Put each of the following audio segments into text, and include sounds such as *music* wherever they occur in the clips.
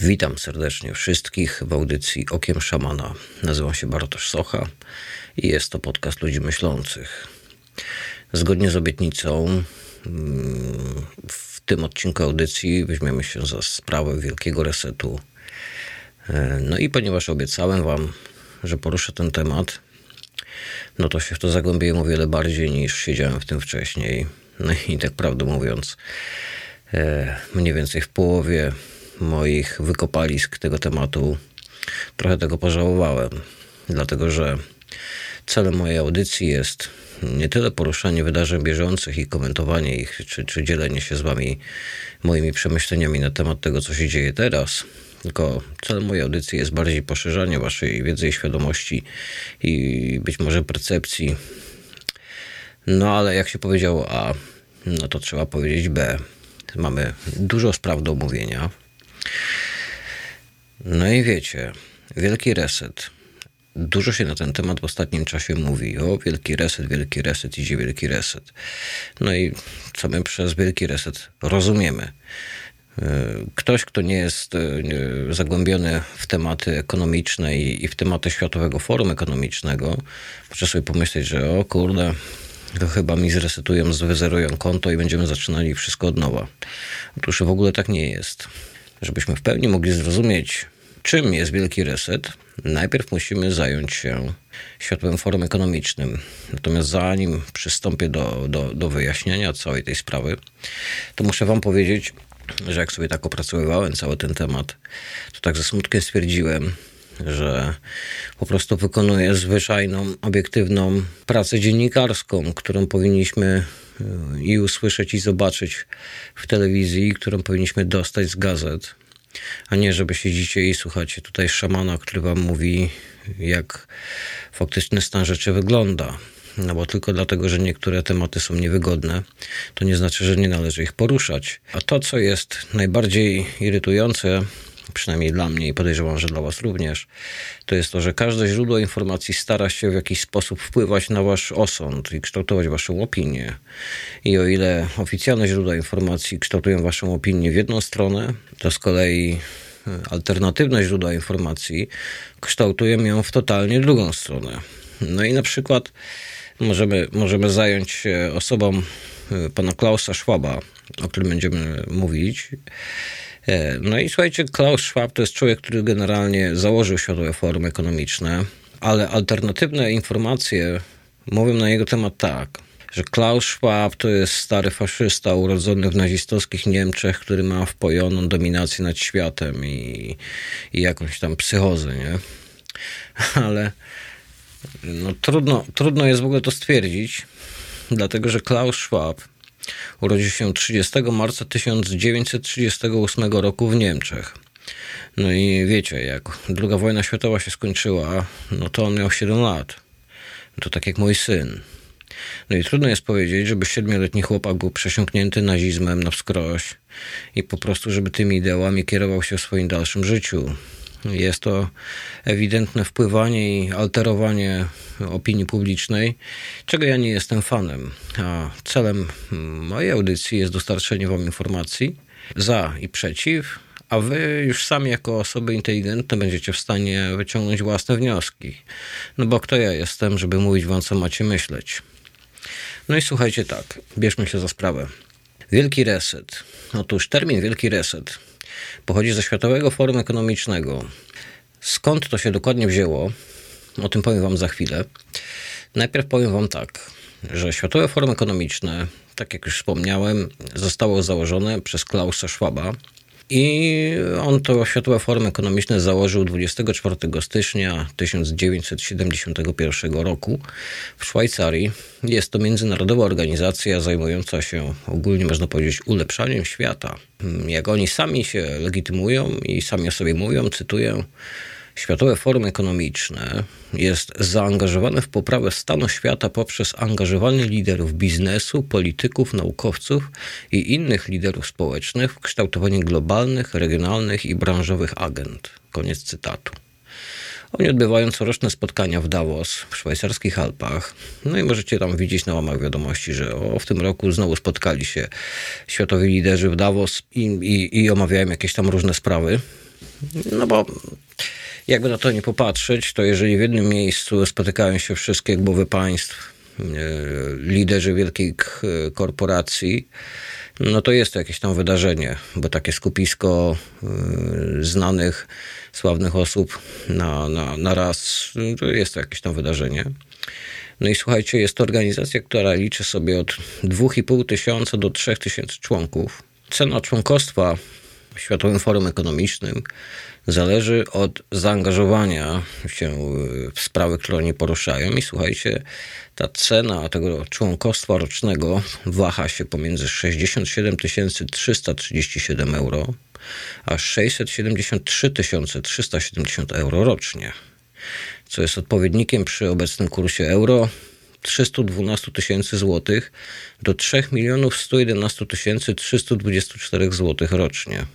Witam serdecznie wszystkich w audycji Okiem Szamana. Nazywam się Bartosz Socha i jest to podcast ludzi myślących. Zgodnie z obietnicą mm, w tym odcinku audycji weźmiemy się za sprawę wielkiego resetu. E, no i ponieważ obiecałem wam, że poruszę ten temat, no to się w to zagłębiłem o wiele bardziej niż siedziałem w tym wcześniej. No i tak prawdę mówiąc, e, mniej więcej w połowie moich wykopalisk tego tematu trochę tego pożałowałem, dlatego że celem mojej audycji jest nie tyle poruszanie wydarzeń bieżących i komentowanie ich, czy, czy dzielenie się z wami moimi przemyśleniami na temat tego, co się dzieje teraz, tylko celem mojej audycji jest bardziej poszerzanie waszej wiedzy i świadomości i być może percepcji. No ale jak się powiedziało A, no to trzeba powiedzieć B. Mamy dużo spraw do omówienia. No i wiecie, wielki reset. Dużo się na ten temat w ostatnim czasie mówi. O, wielki reset, wielki reset, idzie wielki reset. No i co my przez wielki reset rozumiemy? Ktoś, kto nie jest e, zagłębiony w tematy ekonomiczne i w tematy Światowego Forum Ekonomicznego, może sobie pomyśleć, że o kurde, to chyba mi zresetują, zwyzerują konto i będziemy zaczynali wszystko od nowa. Otóż w ogóle tak nie jest. Żebyśmy w pełni mogli zrozumieć, czym jest wielki reset, najpierw musimy zająć się Światowym Forum Ekonomicznym. Natomiast zanim przystąpię do, do, do wyjaśnienia całej tej sprawy, to muszę Wam powiedzieć, że jak sobie tak opracowywałem cały ten temat, to tak ze smutkiem stwierdziłem, że po prostu wykonuję zwyczajną, obiektywną pracę dziennikarską, którą powinniśmy i usłyszeć, i zobaczyć w telewizji, którą powinniśmy dostać z gazet, a nie, żeby siedzicie i słuchacie tutaj szamana, który wam mówi, jak faktyczny stan rzeczy wygląda. No bo tylko dlatego, że niektóre tematy są niewygodne, to nie znaczy, że nie należy ich poruszać. A to, co jest najbardziej irytujące, przynajmniej dla mnie i podejrzewam, że dla Was również, to jest to, że każde źródło informacji stara się w jakiś sposób wpływać na Wasz osąd i kształtować Waszą opinię. I o ile oficjalne źródła informacji kształtują Waszą opinię w jedną stronę, to z kolei e, alternatywne źródła informacji kształtują ją w totalnie drugą stronę. No i na przykład możemy, możemy zająć się osobą e, pana Klausa Schwaba, o którym będziemy mówić. E, no i słuchajcie, Klaus Schwab to jest człowiek, który generalnie założył Światowe Forum Ekonomiczne, ale alternatywne informacje mówią na jego temat tak, że Klaus Schwab to jest stary faszysta urodzony w nazistowskich Niemczech, który ma wpojoną dominację nad światem i, i jakąś tam psychozę, nie? *laughs* Ale no, trudno, trudno jest w ogóle to stwierdzić, dlatego że Klaus Schwab Urodził się 30 marca 1938 roku w Niemczech. No i wiecie, jak II wojna światowa się skończyła, no to on miał 7 lat. To tak jak mój syn. No i trudno jest powiedzieć, żeby siedmioletni chłopak był przesiąknięty nazizmem na wskroś i po prostu, żeby tymi ideałami kierował się w swoim dalszym życiu. Jest to ewidentne wpływanie i alterowanie opinii publicznej, czego ja nie jestem fanem. A celem mojej audycji jest dostarczenie Wam informacji za i przeciw, a Wy już sami jako osoby inteligentne będziecie w stanie wyciągnąć własne wnioski. No bo kto ja jestem, żeby mówić Wam, co macie myśleć? No i słuchajcie tak, bierzmy się za sprawę. Wielki reset. Otóż termin wielki reset pochodzi ze Światowego Forum Ekonomicznego. Skąd to się dokładnie wzięło, o tym powiem Wam za chwilę. Najpierw powiem Wam tak, że Światowe Forum Ekonomiczne, tak jak już wspomniałem, zostało założone przez Klausa Schwaba, i on to Światowe Forum Ekonomiczne założył 24 stycznia 1971 roku w Szwajcarii. Jest to międzynarodowa organizacja zajmująca się ogólnie, można powiedzieć, ulepszaniem świata. Jak oni sami się legitymują i sami o sobie mówią, cytuję, Światowe Forum Ekonomiczne jest zaangażowane w poprawę stanu świata poprzez angażowanie liderów biznesu, polityków, naukowców i innych liderów społecznych w kształtowanie globalnych, regionalnych i branżowych agent. Koniec cytatu. Oni odbywają coroczne spotkania w Davos, w szwajcarskich Alpach. No i możecie tam widzieć na łamach wiadomości, że o, w tym roku znowu spotkali się światowi liderzy w Davos i, i, i omawiają jakieś tam różne sprawy. No bo jakby na to nie popatrzeć, to jeżeli w jednym miejscu spotykają się wszystkie głowy państw, e, liderzy wielkich e, korporacji, no to jest to jakieś tam wydarzenie, bo takie skupisko e, znanych, sławnych osób na, na, na raz, to jest to jakieś tam wydarzenie. No i słuchajcie, jest to organizacja, która liczy sobie od 2,5 tysiąca do 3 tysięcy członków. Cena członkostwa w Światowym Forum Ekonomicznym zależy od zaangażowania się w sprawy, które oni poruszają. I słuchajcie, ta cena tego członkostwa rocznego waha się pomiędzy 67 337 euro a 673 370 euro rocznie, co jest odpowiednikiem przy obecnym kursie euro 312 tysięcy złotych do 3 milionów 111 324 złotych rocznie.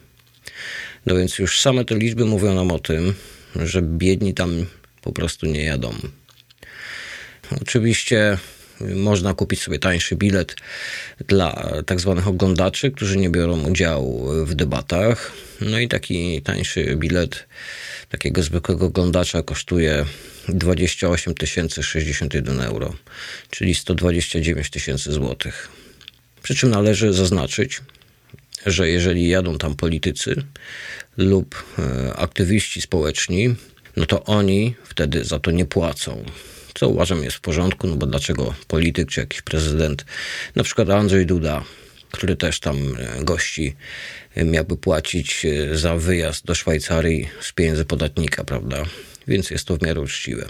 No więc już same te liczby mówią nam o tym, że biedni tam po prostu nie jadą. Oczywiście można kupić sobie tańszy bilet dla tak zwanych oglądaczy, którzy nie biorą udziału w debatach. No i taki tańszy bilet takiego zwykłego oglądacza kosztuje 28 061 euro, czyli 129 tysięcy złotych. Przy czym należy zaznaczyć, że jeżeli jadą tam politycy lub e, aktywiści społeczni, no to oni wtedy za to nie płacą. Co uważam jest w porządku, no bo dlaczego polityk czy jakiś prezydent, na przykład Andrzej Duda, który też tam e, gości, e, miałby płacić za wyjazd do Szwajcarii z pieniędzy podatnika, prawda? Więc jest to w miarę uczciwe.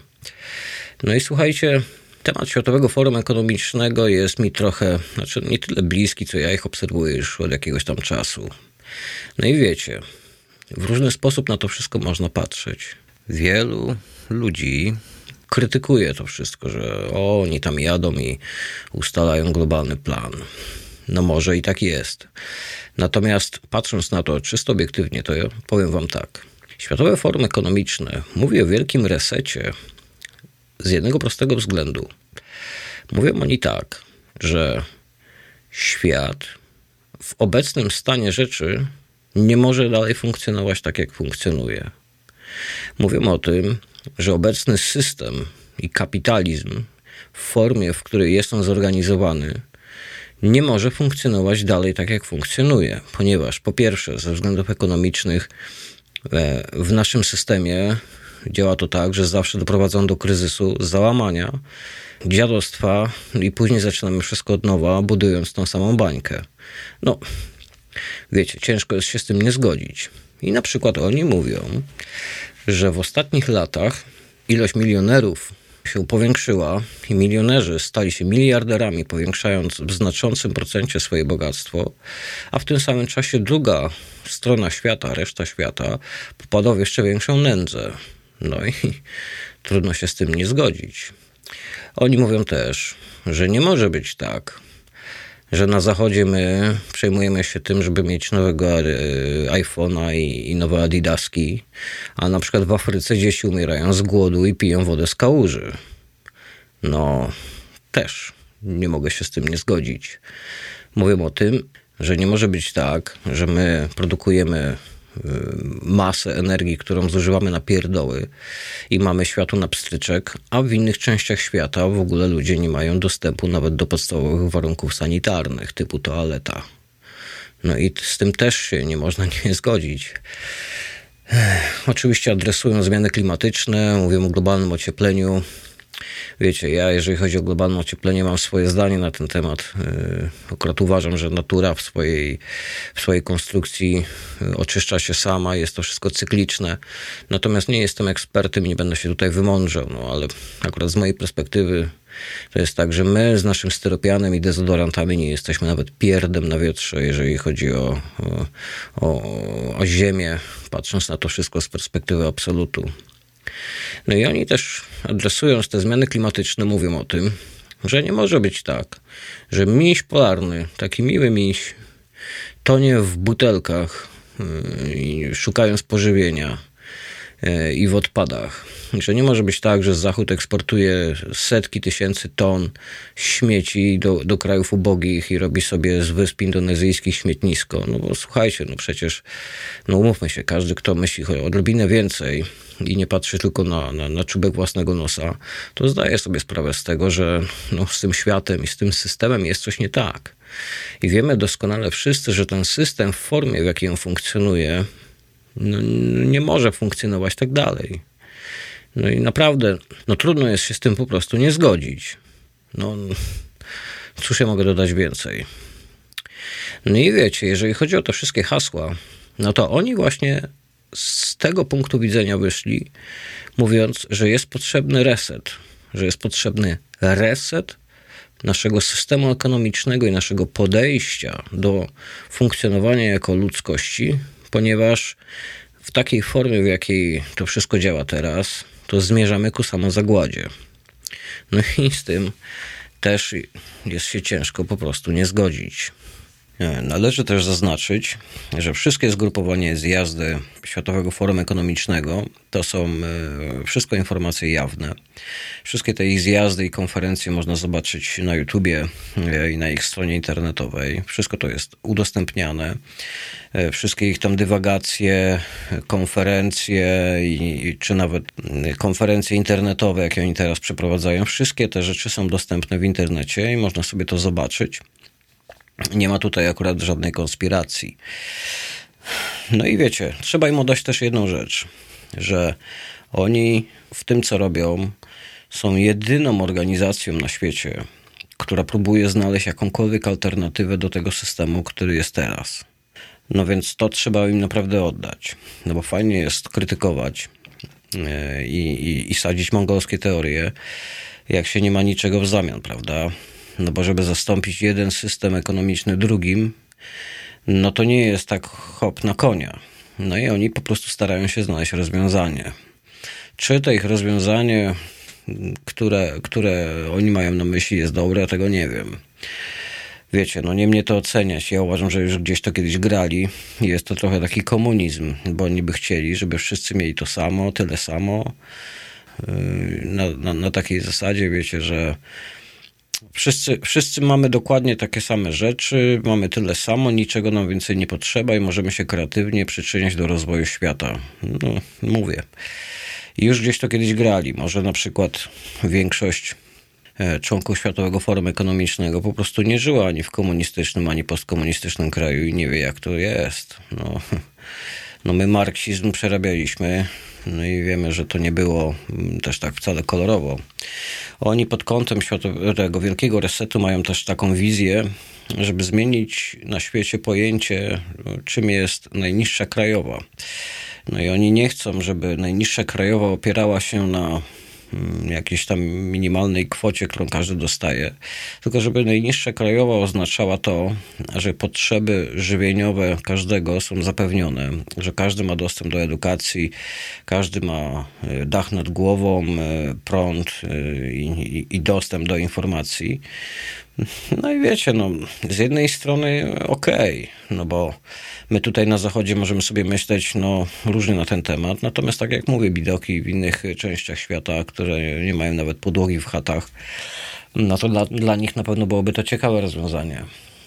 No i słuchajcie, Temat Światowego Forum Ekonomicznego jest mi trochę, znaczy nie tyle bliski, co ja ich obserwuję już od jakiegoś tam czasu. No i wiecie, w różny sposób na to wszystko można patrzeć. Wielu ludzi krytykuje to wszystko, że o, oni tam jadą i ustalają globalny plan. No może i tak jest. Natomiast patrząc na to czysto obiektywnie, to ja powiem wam tak. Światowe Forum Ekonomiczne mówi o wielkim resecie z jednego prostego względu. Mówią oni tak, że świat w obecnym stanie rzeczy nie może dalej funkcjonować tak, jak funkcjonuje. Mówią o tym, że obecny system i kapitalizm w formie, w której jest on zorganizowany, nie może funkcjonować dalej tak, jak funkcjonuje, ponieważ po pierwsze, ze względów ekonomicznych, e, w naszym systemie działa to tak, że zawsze doprowadzą do kryzysu, załamania, dziadostwa i później zaczynamy wszystko od nowa, budując tą samą bańkę. No, wiecie, ciężko jest się z tym nie zgodzić. I na przykład oni mówią, że w ostatnich latach ilość milionerów się powiększyła i milionerzy stali się miliarderami, powiększając w znaczącym procencie swoje bogactwo, a w tym samym czasie druga strona świata, reszta świata, popada w jeszcze większą nędzę. No i *laughs* trudno się z tym nie zgodzić. Oni mówią też, że nie może być tak, że na zachodzie my przejmujemy się tym, żeby mieć nowego e, iPhone'a i, i nowe Adidaski, a na przykład w Afryce dzieci umierają z głodu i piją wodę z kałuży. No, też nie mogę się z tym nie zgodzić. Mówią o tym, że nie może być tak, że my produkujemy masę energii, którą zużywamy na pierdoły i mamy światu na pstryczek, a w innych częściach świata w ogóle ludzie nie mają dostępu nawet do podstawowych warunków sanitarnych, typu toaleta. No i z tym też się nie można nie zgodzić. Oczywiście adresują zmiany klimatyczne, mówią o globalnym ociepleniu, Wiecie, ja jeżeli chodzi o globalne ocieplenie, mam swoje zdanie na ten temat. Y, akurat uważam, że natura w swojej, w swojej konstrukcji y, oczyszcza się sama, jest to wszystko cykliczne. Natomiast nie jestem ekspertem i nie będę się tutaj wymądrzał, no ale akurat z mojej perspektywy to jest tak, że my z naszym styropianem i dezodorantami nie jesteśmy nawet pierdem na wietrze, jeżeli chodzi o, o, o ziemię, patrząc na to wszystko z perspektywy absolutu. No i oni też adresując te zmiany klimatyczne mówią o tym, że nie może być tak, że miś polarny, taki miły miś, tonie w butelkach yy, szukając pożywienia i w odpadach. Że nie może być tak, że Zachód eksportuje setki tysięcy ton śmieci do, do krajów ubogich i robi sobie z wysp indonezyjskich śmietnisko. No bo słuchajcie, no przecież, no umówmy się, każdy, kto myśli odrobinę więcej i nie patrzy tylko na, na, na czubek własnego nosa, to zdaje sobie sprawę z tego, że no, z tym światem i z tym systemem jest coś nie tak. I wiemy doskonale wszyscy, że ten system w formie, w jakiej on funkcjonuje, no, nie może funkcjonować tak dalej. No i naprawdę, no trudno jest się z tym po prostu nie zgodzić. No, cóż ja mogę dodać więcej? No i wiecie, jeżeli chodzi o te wszystkie hasła, no to oni właśnie z tego punktu widzenia wyszli, mówiąc, że jest potrzebny reset, że jest potrzebny reset naszego systemu ekonomicznego i naszego podejścia do funkcjonowania jako ludzkości, ponieważ w takiej formie, w jakiej to wszystko działa teraz, to zmierzamy ku samozagładzie. No i z tym też jest się ciężko po prostu nie zgodzić. E, należy też zaznaczyć, że wszystkie zgrupowania zjazdy Światowego Forum Ekonomicznego to są e, wszystko informacje jawne. Wszystkie te ich zjazdy i konferencje można zobaczyć na YouTubie e, i na ich stronie internetowej. Wszystko to jest udostępniane. Wszystkie ich tam dywagacje, konferencje i, czy nawet konferencje internetowe, jakie oni teraz przeprowadzają, wszystkie te rzeczy są dostępne w internecie i można sobie to zobaczyć. Nie ma tutaj akurat żadnej konspiracji. No i wiecie, trzeba im oddać też jedną rzecz, że oni w tym, co robią, są jedyną organizacją na świecie, która próbuje znaleźć jakąkolwiek alternatywę do tego systemu, który jest teraz. No więc to trzeba im naprawdę oddać. No bo fajnie jest krytykować e, i, i, i sadzić mongolskie teorie, jak się nie ma niczego w zamian, prawda? No bo żeby zastąpić jeden system ekonomiczny drugim, no to nie jest tak hop na konia. No i oni po prostu starają się znaleźć rozwiązanie. Czy to ich rozwiązanie, które, które oni mają na myśli, jest dobre, tego nie wiem. Wiecie, no nie mnie to oceniać. Ja uważam, że już gdzieś to kiedyś grali jest to trochę taki komunizm, bo oni by chcieli, żeby wszyscy mieli to samo, tyle samo. Yy, na, na, na takiej zasadzie, wiecie, że Wszyscy, wszyscy mamy dokładnie takie same rzeczy, mamy tyle samo, niczego nam więcej nie potrzeba i możemy się kreatywnie przyczyniać do rozwoju świata. No, mówię. Już gdzieś to kiedyś grali. Może na przykład większość e, członków Światowego Forum Ekonomicznego po prostu nie żyła ani w komunistycznym, ani postkomunistycznym kraju i nie wie, jak to jest. No, *laughs* no my marksizm przerabialiśmy, no i wiemy, że to nie było mm, też tak wcale kolorowo. Oni pod kątem światowego wielkiego resetu mają też taką wizję, żeby zmienić na świecie pojęcie, czym jest najniższa krajowa. No i oni nie chcą, żeby najniższa krajowa opierała się na jakiejś tam minimalnej kwocie, którą każdy dostaje, tylko żeby najniższa krajowa oznaczała to, że potrzeby żywieniowe każdego są zapewnione, że każdy ma dostęp do edukacji, każdy ma e, dach nad głową, e, prąd e, i, i dostęp do informacji. No i wiecie, no, z jednej strony okej, okay, no bo my tutaj na zachodzie możemy sobie myśleć no, różnie na ten temat, natomiast tak jak mówię, bidoki w innych częściach świata, które nie mają nawet podłogi w chatach, no to dla, dla nich na pewno byłoby to ciekawe rozwiązanie.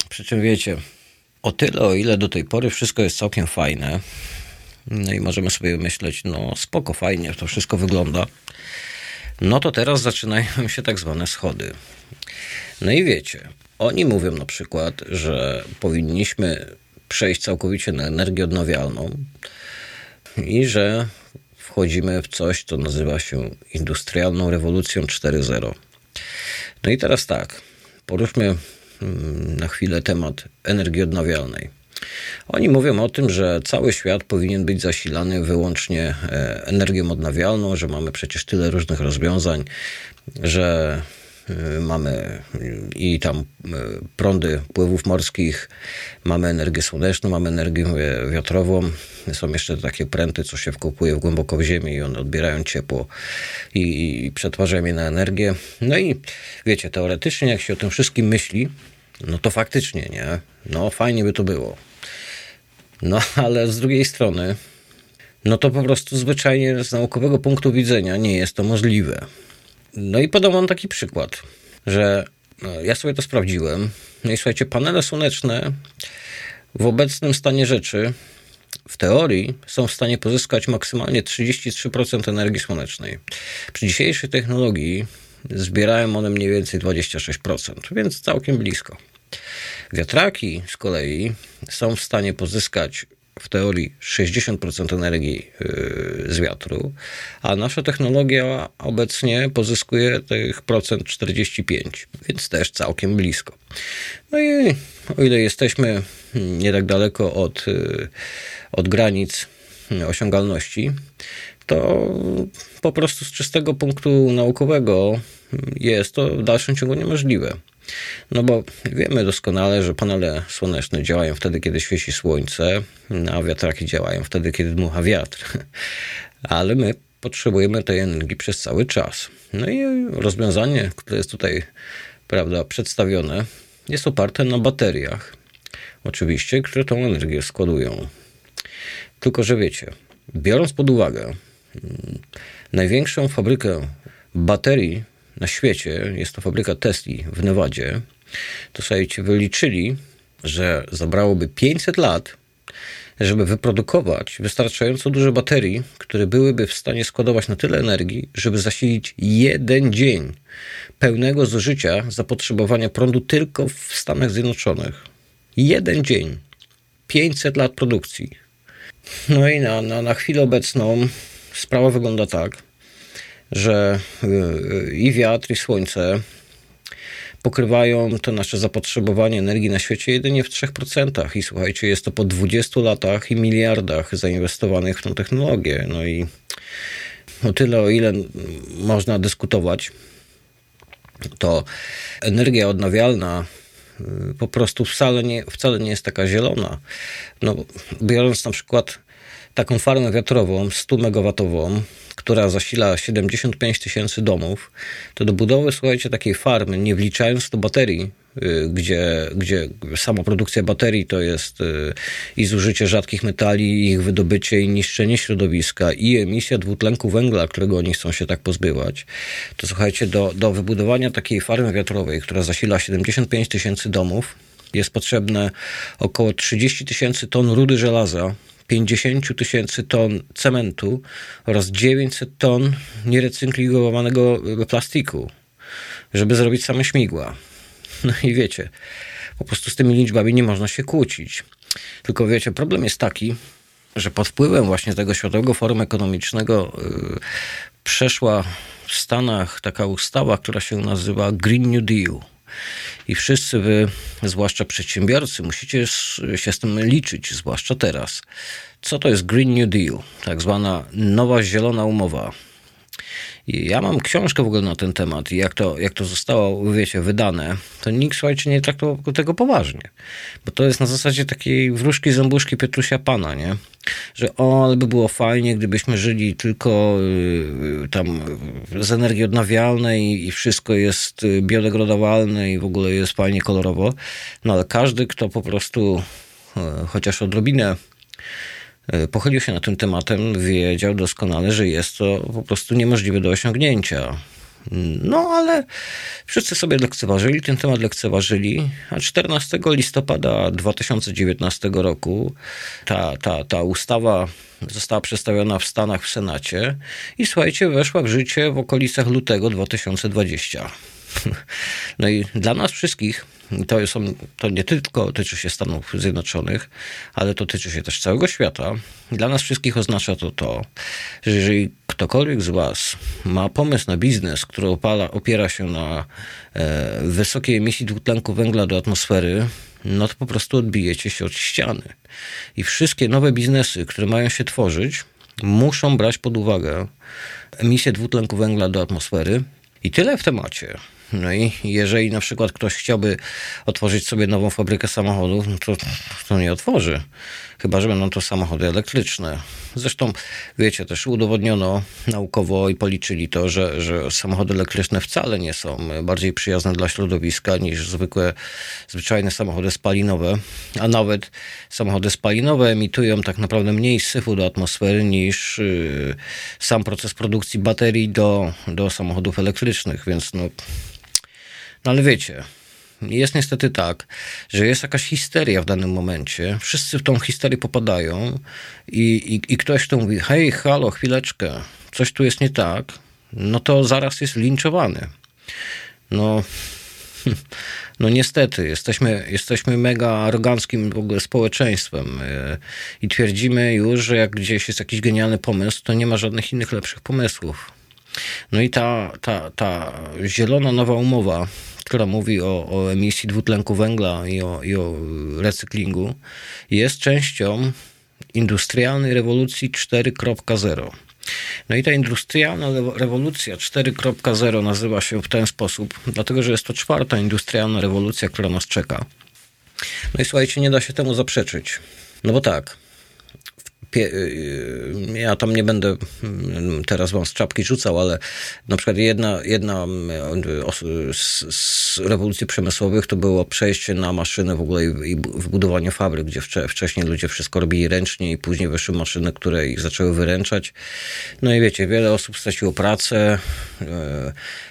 Przy czym wiecie, o tyle, o ile do tej pory wszystko jest całkiem fajne, no i możemy sobie myśleć, no spoko, fajnie to wszystko wygląda, no to teraz zaczynają się tak zwane schody. No i wiecie, oni mówią na przykład, że powinniśmy przejść całkowicie na energię odnawialną i że wchodzimy w coś, co nazywa się industrialną rewolucją 4.0. No i teraz tak, poruszmy mm, na chwilę temat energii odnawialnej. Oni mówią o tym, że cały świat powinien być zasilany wyłącznie e, energią odnawialną, że mamy przecież tyle różnych rozwiązań, że mamy i tam e, prądy pływów morskich, mamy energię słoneczną, mamy energię wiatrową. Są jeszcze takie pręty, co się wkopuje głęboko w ziemię i one odbierają ciepło i, i przetwarzają je na energię. No i wiecie, teoretycznie jak się o tym wszystkim myśli, no to faktycznie, nie? No fajnie by to było. No ale z drugiej strony, no to po prostu zwyczajnie z naukowego punktu widzenia nie jest to możliwe. No i podam wam taki przykład, że no, ja sobie to sprawdziłem. No i słuchajcie, panele słoneczne w obecnym stanie rzeczy w teorii są w stanie pozyskać maksymalnie 33% energii słonecznej. Przy dzisiejszej technologii zbierają one mniej więcej 26%, więc całkiem blisko. Wiatraki z kolei są w stanie pozyskać w teorii 60% energii yy, z wiatru, a nasza technologia obecnie pozyskuje tych procent 45, więc też całkiem blisko. No i o ile jesteśmy nie tak daleko od, yy, od granic osiągalności, to po prostu z czystego punktu naukowego jest to w dalszym ciągu niemożliwe. No bo wiemy doskonale, że panele słoneczne działają wtedy, kiedy świeci słońce, a wiatraki działają wtedy, kiedy dmucha wiatr. *laughs* Ale my potrzebujemy tej energii przez cały czas. No i rozwiązanie, które jest tutaj prawda, przedstawione, jest oparte na bateriach. Oczywiście, które tą energię składują. Tylko, że wiecie, biorąc pod uwagę mm, największą fabrykę baterii na świecie, jest to fabryka Tesli w Nevadzie, to słuchajcie, wyliczyli, że zabrałoby 500 lat, żeby wyprodukować wystarczająco duże baterii, które byłyby w stanie składować na tyle energii, żeby zasilić jeden dzień pełnego zużycia zapotrzebowania prądu tylko w Stanach Zjednoczonych. Jeden dzień. 500 lat produkcji. No i na, na, na chwilę obecną sprawa wygląda tak, że y, i wiatr, i słońce pokrywają to nasze zapotrzebowanie energii na świecie jedynie w 3%. I słuchajcie, jest to po 20 latach i miliardach zainwestowanych w tą technologię. No i o tyle, o ile można dyskutować, to energia odnawialna y, po prostu wcale nie, wcale nie jest taka zielona. No, biorąc na przykład taką farmę wiatrową 100 megawatową, która zasila 75 tysięcy domów, to do budowy, słuchajcie, takiej farmy, nie wliczając do baterii, y, gdzie, gdzie sama produkcja baterii to jest y, i zużycie rzadkich metali, ich wydobycie i niszczenie środowiska i emisja dwutlenku węgla, którego oni chcą się tak pozbywać, to słuchajcie, do, do wybudowania takiej farmy wiatrowej, która zasila 75 tysięcy domów, jest potrzebne około 30 tysięcy ton rudy żelaza, 50 tysięcy ton cementu oraz 900 ton nierecyklingowanego plastiku, żeby zrobić same śmigła. No i wiecie, po prostu z tymi liczbami nie można się kłócić. Tylko wiecie, problem jest taki, że pod wpływem właśnie tego Światowego Forum Ekonomicznego yy, przeszła w Stanach taka ustawa, która się nazywa Green New Deal – i wszyscy wy, zwłaszcza przedsiębiorcy, musicie się z tym liczyć, zwłaszcza teraz. Co to jest Green New Deal? Tak zwana nowa zielona umowa. I ja mam książkę w ogóle na ten temat i jak to, jak to zostało, wiecie, wydane, to nikt, słuchajcie, nie traktował tego poważnie. Bo to jest na zasadzie takiej wróżki, zębuszki Pietrusia Pana, nie? Że o, ale by było fajnie, gdybyśmy żyli tylko y, tam z energii odnawialnej i wszystko jest y, biodegradowalne i w ogóle jest fajnie kolorowo. No ale każdy, kto po prostu y, chociaż odrobinę pochylił się nad tym tematem, wiedział doskonale, że jest to po prostu niemożliwe do osiągnięcia. No, ale wszyscy sobie lekceważyli, ten temat lekceważyli, a 14 listopada 2019 roku ta, ta, ta ustawa została przedstawiona w Stanach w Senacie i słuchajcie, weszła w życie w okolicach lutego 2020. *laughs* No i dla nas wszystkich to, są, to nie tylko tyczy się Stanów Zjednoczonych, ale to tyczy się też całego świata. Dla nas wszystkich oznacza to to, że jeżeli ktokolwiek z Was ma pomysł na biznes, który opala, opiera się na e, wysokiej emisji dwutlenku węgla do atmosfery, no to po prostu odbijecie się od ściany. I wszystkie nowe biznesy, które mają się tworzyć, muszą brać pod uwagę emisję dwutlenku węgla do atmosfery. I tyle w temacie. No i jeżeli na przykład ktoś chciałby otworzyć sobie nową fabrykę samochodów, no to, to nie otworzy. Chyba, że będą to samochody elektryczne. Zresztą, wiecie, też udowodniono naukowo i policzyli to, że, że samochody elektryczne wcale nie są bardziej przyjazne dla środowiska niż zwykłe, zwyczajne samochody spalinowe. A nawet samochody spalinowe emitują tak naprawdę mniej syfu do atmosfery niż yy, sam proces produkcji baterii do, do samochodów elektrycznych, więc no no ale wiecie, jest niestety tak, że jest jakaś histeria w danym momencie, wszyscy w tą histerię popadają i, i, i ktoś tu mówi, hej, halo, chwileczkę, coś tu jest nie tak, no to zaraz jest linczowany. No, *laughs* no niestety, jesteśmy, jesteśmy mega aroganckim w ogóle społeczeństwem e, i twierdzimy już, że jak gdzieś jest jakiś genialny pomysł, to nie ma żadnych innych lepszych pomysłów. No i ta, ta, ta zielona nowa umowa, która mówi o, o emisji dwutlenku węgla i o, i o recyklingu, jest częścią industrialnej rewolucji 4.0. No i ta industrialna rewolucja 4.0 nazywa się w ten sposób, dlatego że jest to czwarta industrialna rewolucja, która nas czeka. No i słuchajcie, nie da się temu zaprzeczyć. No bo tak, ja tam nie będę mm, teraz wam z czapki rzucał, ale na przykład jedna, jedna y, z, z rewolucji przemysłowych to było przejście na maszyny w ogóle i, i wbudowanie fabryk, gdzie wcze, wcześniej ludzie wszystko robili ręcznie i później wyszły maszyny, które ich zaczęły wyręczać. No i wiecie, wiele osób straciło pracę,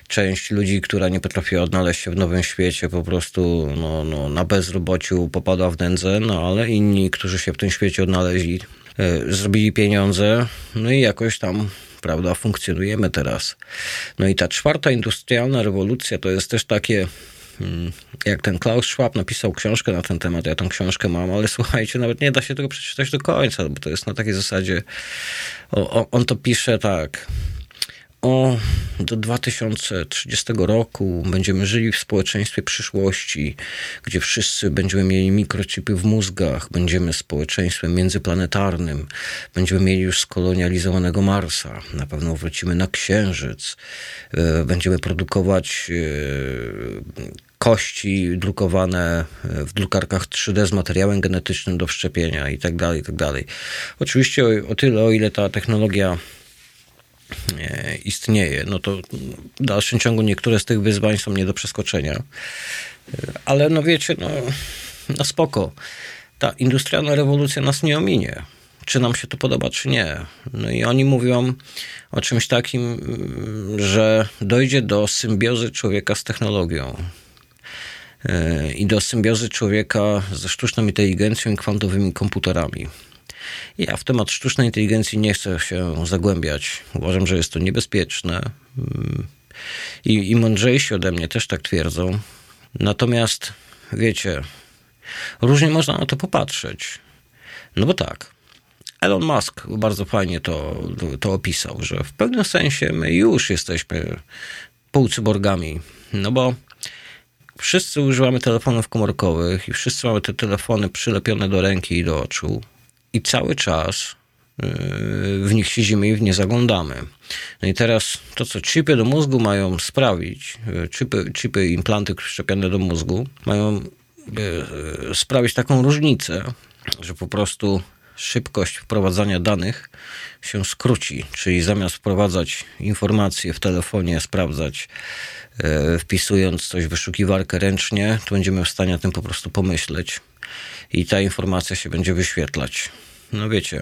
część ludzi, która nie potrafiła odnaleźć się w nowym świecie, po prostu no, no, na bezrobociu popada w nędzę, no ale inni, którzy się w tym świecie odnaleźli, E, zrobili pieniądze, no i jakoś tam, prawda, funkcjonujemy teraz. No i ta czwarta industrialna rewolucja to jest też takie mm, jak ten Klaus Schwab napisał książkę na ten temat, ja tą książkę mam, ale słuchajcie, nawet nie da się tego przeczytać do końca, bo to jest na takiej zasadzie, o, on to pisze tak, o do 2030 roku będziemy żyli w społeczeństwie przyszłości, gdzie wszyscy będziemy mieli mikrochipy w mózgach, będziemy społeczeństwem międzyplanetarnym, będziemy mieli już skolonializowanego Marsa, na pewno wrócimy na Księżyc, e, będziemy produkować e, kości drukowane w drukarkach 3D z materiałem genetycznym do wszczepienia i tak dalej, i tak. Oczywiście o, o tyle, o ile ta technologia istnieje, no to w dalszym ciągu niektóre z tych wyzwań są nie do przeskoczenia. Ale no wiecie, no, no spoko. Ta industrialna rewolucja nas nie ominie. Czy nam się to podoba, czy nie. No i oni mówią o czymś takim, że dojdzie do symbiozy człowieka z technologią i do symbiozy człowieka ze sztuczną inteligencją i kwantowymi komputerami. Ja w temat sztucznej inteligencji nie chcę się zagłębiać. Uważam, że jest to niebezpieczne. Mm. I, I mądrzejsi ode mnie też tak twierdzą. Natomiast, wiecie, różnie można na to popatrzeć. No bo tak, Elon Musk bardzo fajnie to, to opisał, że w pewnym sensie my już jesteśmy półcyborgami. No bo wszyscy używamy telefonów komórkowych i wszyscy mamy te telefony przylepione do ręki i do oczu i cały czas y, w nich siedzimy i w nie zaglądamy. No i teraz to, co chipy do mózgu mają sprawić, y, chipy, chipy implanty wszczepione do mózgu, mają y, sprawić taką różnicę, że po prostu szybkość wprowadzania danych się skróci, czyli zamiast wprowadzać informacje w telefonie, sprawdzać, wpisując coś w wyszukiwarkę ręcznie, to będziemy w stanie o tym po prostu pomyśleć i ta informacja się będzie wyświetlać. No wiecie,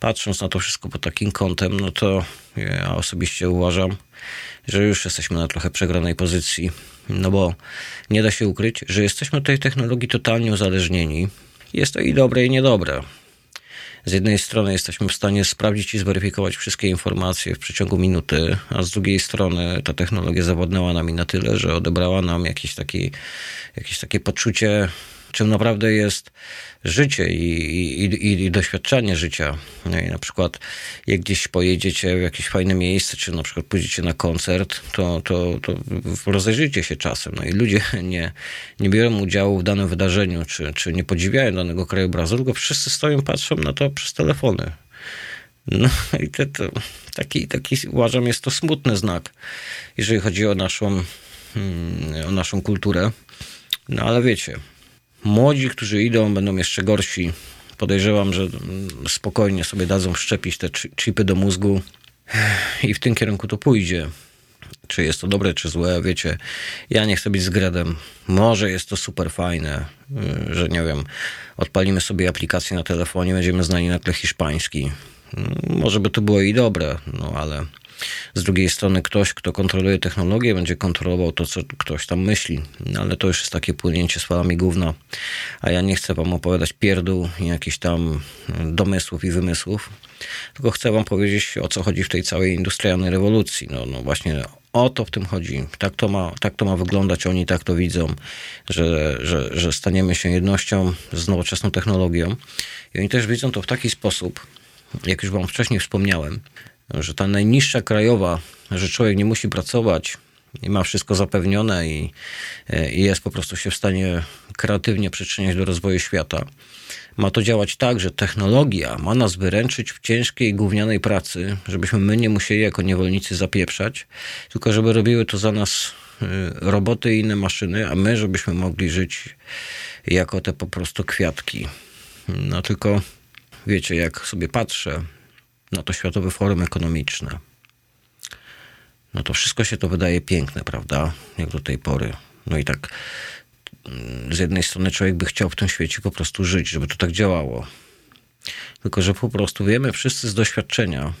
patrząc na to wszystko pod takim kątem, no to ja osobiście uważam, że już jesteśmy na trochę przegranej pozycji. No bo nie da się ukryć, że jesteśmy od tej technologii totalnie uzależnieni. Jest to i dobre, i niedobre. Z jednej strony jesteśmy w stanie sprawdzić i zweryfikować wszystkie informacje w przeciągu minuty, a z drugiej strony ta technologia zawodnęła nami na tyle, że odebrała nam jakieś, taki, jakieś takie poczucie czym naprawdę jest życie i, i, i, doświadczenie życia. No i na przykład jak gdzieś pojedziecie w jakieś fajne miejsce, czy na przykład pójdziecie na koncert, to, to, to rozejrzyjcie się czasem. No i ludzie *laughs* nie, nie biorą udziału w danym wydarzeniu, czy, czy nie podziwiają danego krajobrazu, tylko wszyscy stoją, patrzą na to przez telefony. No i to, taki, taki uważam jest to smutny znak, jeżeli chodzi o naszą hmm, o naszą kulturę. No ale wiecie, młodzi, którzy idą, będą jeszcze gorsi. Podejrzewam, że spokojnie sobie dadzą szczepić te chipy do mózgu i w tym kierunku to pójdzie. Czy jest to dobre, czy złe, wiecie, ja nie chcę być zgredem. Może jest to super fajne, y, że nie wiem, odpalimy sobie aplikację na telefonie, będziemy znani na tle hiszpański. Y, może by to było i dobre, no ale z drugiej strony ktoś, kto kontroluje technologię, będzie kontrolował to, co ktoś tam myśli. Ale to już jest takie płynięcie z falami gówna. A ja nie chcę wam opowiadać pierdół i jakichś tam domysłów i wymysłów, tylko chcę wam powiedzieć, o co chodzi w tej całej industrialnej rewolucji. No, no właśnie o to w tym chodzi. Tak to, ma, tak to ma wyglądać. Oni tak to widzą, że, że, że staniemy się jednością z nowoczesną technologią. I oni też widzą to w taki sposób, jak już wam wcześniej wspomniałem, że ta najniższa krajowa, że człowiek nie musi pracować i ma wszystko zapewnione i, i jest po prostu się w stanie kreatywnie przyczyniać do rozwoju świata. Ma to działać tak, że technologia ma nas wyręczyć w ciężkiej, gównianej pracy, żebyśmy my nie musieli jako niewolnicy zapieprzać, tylko żeby robiły to za nas y, roboty i inne maszyny, a my, żebyśmy mogli żyć jako te po prostu kwiatki. No tylko, wiecie, jak sobie patrzę na to Światowe Forum Ekonomiczne, no to wszystko się to wydaje piękne, prawda? Jak do tej pory. No i tak z jednej strony człowiek by chciał w tym świecie po prostu żyć, żeby to tak działało. Tylko, że po prostu wiemy wszyscy z doświadczenia,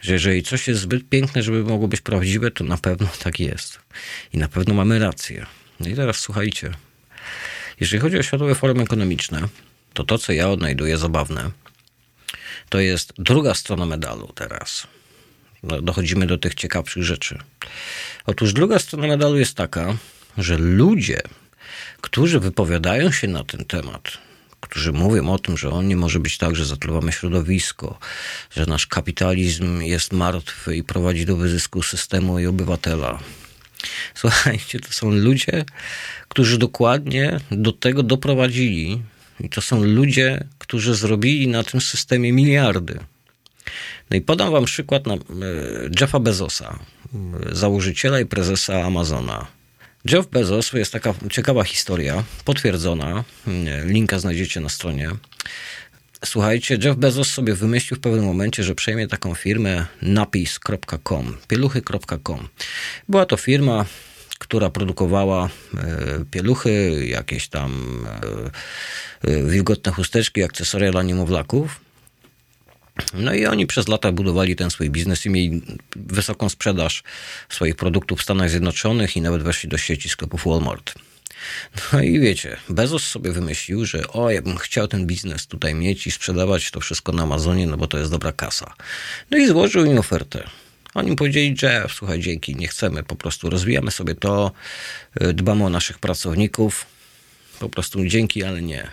że jeżeli coś jest zbyt piękne, żeby mogło być prawdziwe, to na pewno tak jest. I na pewno mamy rację. No i teraz słuchajcie. Jeżeli chodzi o Światowe Forum Ekonomiczne, to to, co ja odnajduję zabawne, to jest druga strona medalu teraz. No, dochodzimy do tych ciekawszych rzeczy. Otóż druga strona medalu jest taka, że ludzie, którzy wypowiadają się na ten temat, którzy mówią o tym, że on nie może być tak, że zatruwamy środowisko, że nasz kapitalizm jest martwy i prowadzi do wyzysku systemu i obywatela. Słuchajcie, to są ludzie, którzy dokładnie do tego doprowadzili. I to są ludzie, którzy zrobili na tym systemie miliardy. No i podam wam przykład na e, Jeffa Bezosa, założyciela i prezesa Amazona. Jeff Bezos jest taka ciekawa historia, potwierdzona. Linka znajdziecie na stronie. Słuchajcie, Jeff Bezos sobie wymyślił w pewnym momencie, że przejmie taką firmę napis.com, pieluchy.com. Była to firma, która produkowała e, pieluchy, jakieś tam e, e, wilgotne chusteczki, akcesoria dla niemowlaków. No i oni przez lata budowali ten swój biznes i mieli wysoką sprzedaż swoich produktów w Stanach Zjednoczonych i nawet weszli do sieci sklepów Walmart. No i wiecie, Bezos sobie wymyślił, że o, ja bym chciał ten biznes tutaj mieć i sprzedawać to wszystko na Amazonie, no bo to jest dobra kasa. No i złożył im ofertę. Oni powiedzieli, że słuchaj, dzięki, nie chcemy, po prostu rozwijamy sobie to, y, dbamy o naszych pracowników, po prostu dzięki, ale nie.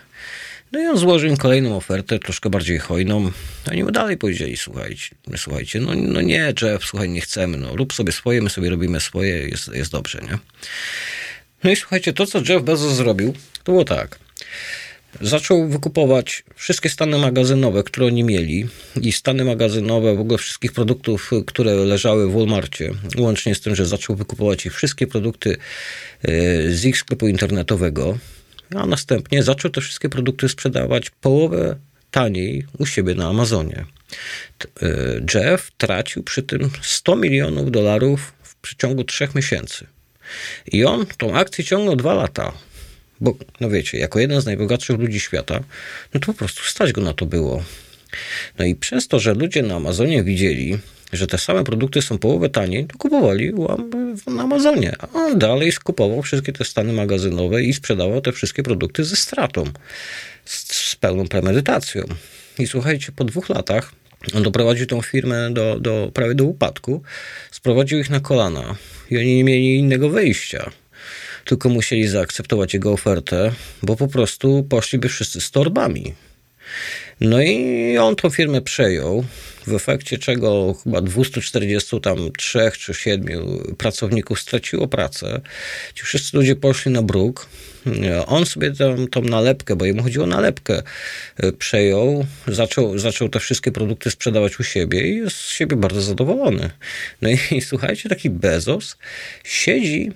No i on złożył im kolejną ofertę, troszkę bardziej hojną. Oni mu dalej powiedzieli, słuchajcie, słuchajcie, no, no nie, Jeff, słuchaj, nie chcemy, no rób sobie swoje, my sobie robimy swoje, jest, jest dobrze, nie? No i słuchajcie, to co Jeff Bezos zrobił, to było tak. Zaczął wykupować wszystkie stany magazynowe, które oni mieli i stany magazynowe w ogóle wszystkich produktów, które leżały w Walmartie, łącznie z tym, że zaczął wykupować ich wszystkie produkty e, z ich sklepu internetowego, a następnie zaczął te wszystkie produkty sprzedawać połowę taniej u siebie na Amazonie. E, Jeff tracił przy tym 100 milionów dolarów w przeciągu trzech miesięcy. I on tą akcję ciągnął dwa lata. Bo, no wiecie, jako jeden z najbogatszych ludzi świata, no to po prostu stać go na to było. No i przez to, że ludzie na Amazonie widzieli, że te same produkty są połowę taniej, to kupowali na Amazonie. A on dalej skupował wszystkie te stany magazynowe i sprzedawał te wszystkie produkty ze stratą, z, z pełną premedytacją. I słuchajcie, po dwóch latach on doprowadził tą firmę do, do, prawie do upadku, sprowadził ich na kolana i oni nie mieli innego wyjścia. Tylko musieli zaakceptować jego ofertę, bo po prostu poszliby wszyscy z torbami. No i on tą firmę przejął, w efekcie czego chyba 240 tam trzech czy siedmiu pracowników straciło pracę. Ci wszyscy ludzie poszli na bruk. On sobie tą, tą nalepkę, bo jemu chodziło o nalepkę, przejął, zaczął, zaczął te wszystkie produkty sprzedawać u siebie i jest z siebie bardzo zadowolony. No i, i słuchajcie, taki Bezos siedzi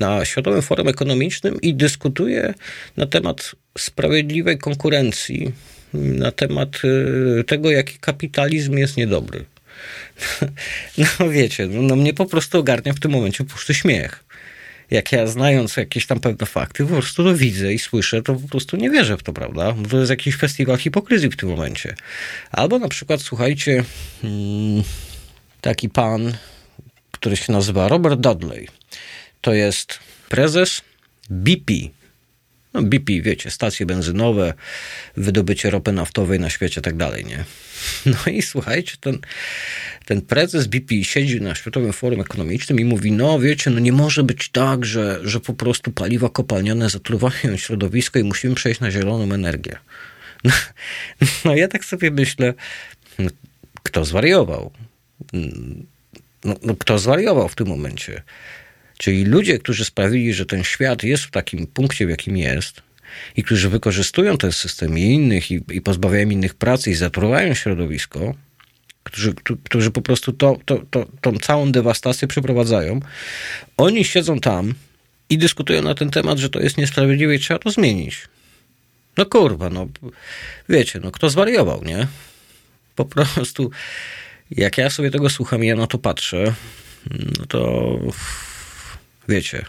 na Światowym Forum Ekonomicznym i dyskutuje na temat sprawiedliwej konkurencji, na temat y, tego, jaki kapitalizm jest niedobry. *laughs* No wiecie, no, no mnie po prostu ogarnia w tym momencie prostu śmiech. Jak ja znając jakieś tam pewne fakty, po prostu to widzę i słyszę, to po prostu nie wierzę w to, prawda? To jest jakiś festiwal hipokryzji w tym momencie. Albo na przykład, słuchajcie, mm, taki pan, który się nazywa Robert Dudley to jest prezes BP. No BP, wiecie, stacje benzynowe, wydobycie ropy naftowej na świecie, tak dalej, nie? *laughs* No i słuchajcie, ten, ten prezes BP siedzi na Światowym Forum Ekonomicznym i mówi, no wiecie, no nie może być tak, że, że po prostu paliwa kopalniane zatruwają środowisko i musimy przejść na zieloną energię. *laughs* No, no ja tak sobie myślę, no, kto zwariował? No, no, kto zwariował w tym momencie? Czyli ludzie, którzy sprawili, że ten świat jest w takim punkcie, w jakim jest, i którzy wykorzystują ten system i innych, i, i pozbawiają innych pracy, i zatruwają środowisko, którzy, którzy po prostu to, to, to, tą całą dewastację przeprowadzają, oni siedzą tam i dyskutują na ten temat, że to jest niesprawiedliwe i trzeba to zmienić. No kurwa, no wiecie, no kto zwariował, nie? Po prostu, jak ja sobie tego słucham i ja na to patrzę, no to wiecie,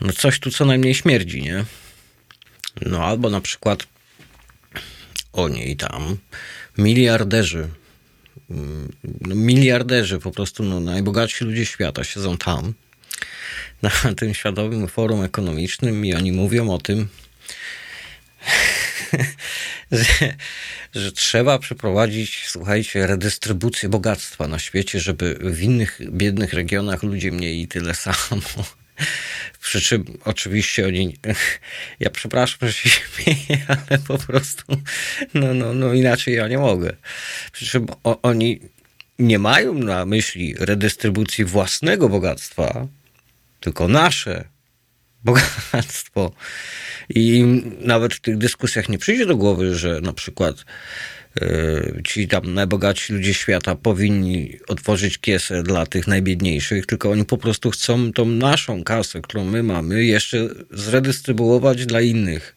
no coś tu co najmniej śmierdzi, nie? No albo na przykład oni tam, miliarderzy, mm, no, miliarderzy po prostu, no, najbogatsi ludzie świata siedzą tam, na *laughs* tym Światowym Forum Ekonomicznym i oni mówią o tym, *laughs* że, że trzeba przeprowadzić, słuchajcie, redystrybucję bogactwa na świecie, żeby w innych biednych regionach ludzie mieli tyle samo. *laughs* Przy czym oczywiście oni, *laughs* ja przepraszam, że się śmieję, ale po prostu, no, no, no inaczej ja nie mogę. Przy czym o, oni nie mają na myśli redystrybucji własnego bogactwa, tylko nasze bogactwo. I nawet w tych dyskusjach nie przyjdzie do głowy, że na przykład e, ci tam najbogatsi ludzie świata powinni otworzyć kiesę dla tych najbiedniejszych, tylko oni po prostu chcą tą naszą kasę, którą my mamy, jeszcze zredystrybuować dla innych.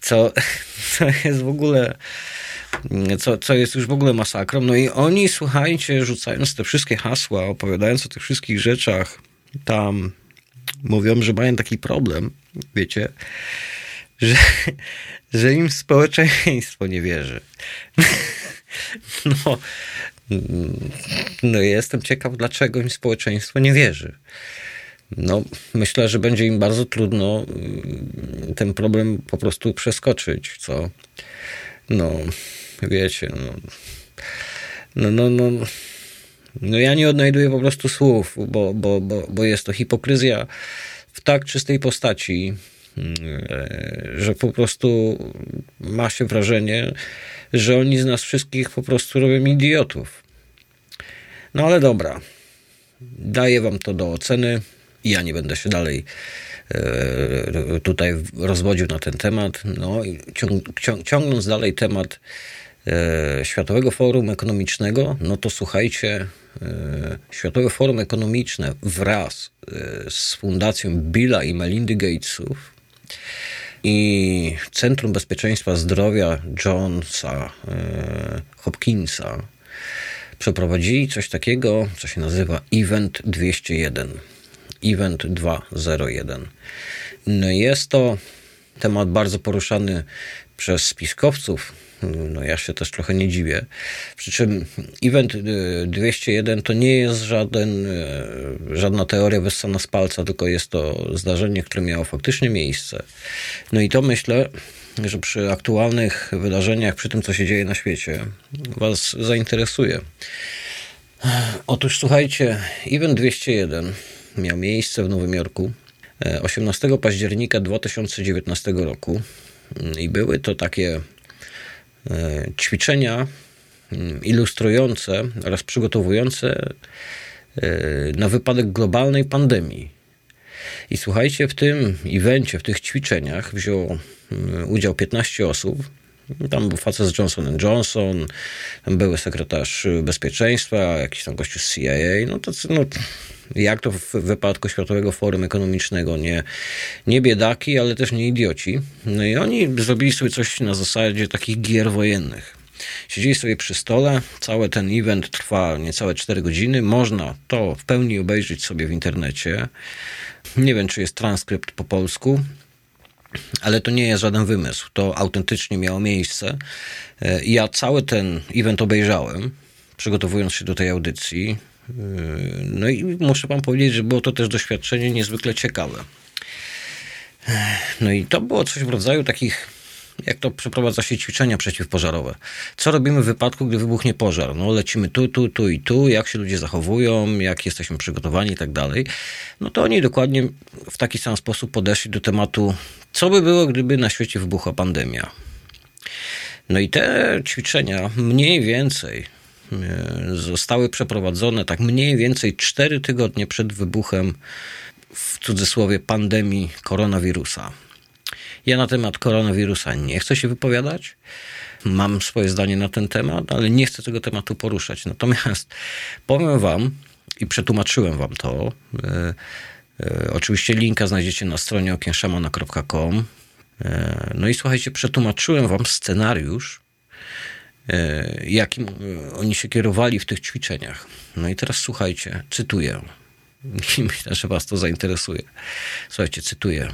Co, *laughs* co jest w ogóle co, co jest już w ogóle masakrą. No i oni, słuchajcie, rzucając te wszystkie hasła, opowiadając o tych wszystkich rzeczach, tam mówią, że mają taki problem, wiecie, że, że im społeczeństwo nie wierzy. *laughs* No, no jestem ciekaw, dlaczego im społeczeństwo nie wierzy. No, myślę, że będzie im bardzo trudno mm, ten problem po prostu przeskoczyć, co no, wiecie, no, no, no, no no ja nie odnajduję po prostu słów, bo, bo, bo, bo jest to hipokryzja w tak czystej postaci, e, że po prostu ma się wrażenie, że oni z nas wszystkich po prostu robią idiotów. No ale dobra, daję wam to do oceny. Ja nie będę się dalej e, tutaj rozwodził na ten temat. No i ciąg, ciągnąc dalej temat Światowego Forum Ekonomicznego, no to słuchajcie, E, Światowe Forum Ekonomiczne wraz e, z Fundacją Billa i Melindy Gatesów i Centrum Bezpieczeństwa Zdrowia Jonesa e, Hopkinsa przeprowadzili coś takiego, co się nazywa Event 201. Event 201. No jest to temat bardzo poruszany przez spiskowców no ja się też trochę nie dziwię. Przy czym event 201 y, to nie jest żaden, y, żadna teoria wyssana z palca, tylko jest to zdarzenie, które miało faktycznie miejsce. No i to myślę, że przy aktualnych wydarzeniach, przy tym, co się dzieje na świecie, Was zainteresuje. Otóż słuchajcie, event 201 miał miejsce w Nowym Jorku 18 e, października 2019 roku i były to takie ćwiczenia mm, ilustrujące oraz przygotowujące na wypadek globalnej pandemii. I słuchajcie, w tym evencie, w tych ćwiczeniach wziął mm, udział 15 osób. Tam był facet z Johnson Johnson, były sekretarz bezpieczeństwa, jakiś tam gościu z CIA. No to no, jak to w wypadku Światowego Forum Ekonomicznego, nie, nie biedaki, ale też nie idioci. No i oni zrobili sobie coś na zasadzie takich gier wojennych. Siedzieli sobie przy stole, cały ten event trwa niecałe 4 godziny. Można to w pełni obejrzeć sobie w internecie. Nie wiem, czy jest transkrypt po polsku, ale to nie jest żaden wymysł. To autentycznie miało miejsce. E, ja cały ten event obejrzałem, przygotowując się do tej audycji. E, no i muszę wam powiedzieć, że było to też doświadczenie niezwykle ciekawe. E, no i to było coś w rodzaju takich jak to przeprowadza się ćwiczenia przeciwpożarowe. Co robimy w wypadku, gdy wybuchnie pożar? No lecimy tu, tu, tu i tu, jak się ludzie zachowują, jak jesteśmy przygotowani i tak dalej. No to oni dokładnie w taki sam sposób podeszli do tematu, co by było, gdyby na świecie wybuchła pandemia. No i te ćwiczenia mniej więcej e, zostały przeprowadzone tak mniej więcej 4 tygodnie przed wybuchem w cudzysłowie pandemii koronawirusa. Ja na temat koronawirusa nie chcę się wypowiadać. Mam swoje zdanie na ten temat, ale nie chcę tego tematu poruszać. Natomiast powiem Wam i przetłumaczyłem Wam to. E, oczywiście linka znajdziecie na stronie okienszamana.com. E, no i słuchajcie, przetłumaczyłem Wam scenariusz, jakim oni się kierowali w tych ćwiczeniach. No i teraz słuchajcie, cytuję. *laughs* I myślę, że Was to zainteresuje. Słuchajcie, cytuję.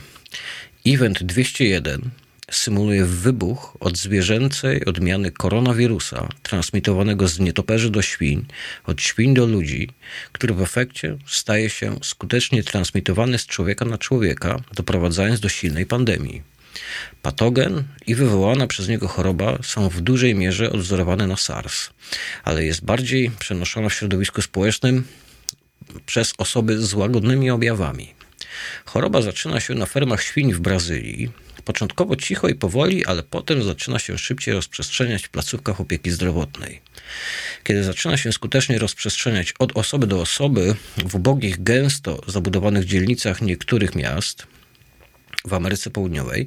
Event 201 symuluje wybuch od zwierzęcej odmiany koronawirusa, transmitowanego z nietoperzy do świń, od świń do ludzi, który w efekcie staje się skutecznie transmitowany z człowieka na człowieka, doprowadzając do silnej pandemii. Patogen i wywołana przez niego choroba są w dużej mierze odwzorowane na SARS, ale jest bardziej przenoszona w środowisku społecznym przez osoby z łagodnymi objawami. Choroba zaczyna się na fermach świń w Brazylii. Początkowo cicho i powoli, ale potem zaczyna się szybciej rozprzestrzeniać w placówkach opieki zdrowotnej. Kiedy zaczyna się skutecznie rozprzestrzeniać od osoby do osoby w ubogich, gęsto zabudowanych dzielnicach niektórych miast, w Ameryce Południowej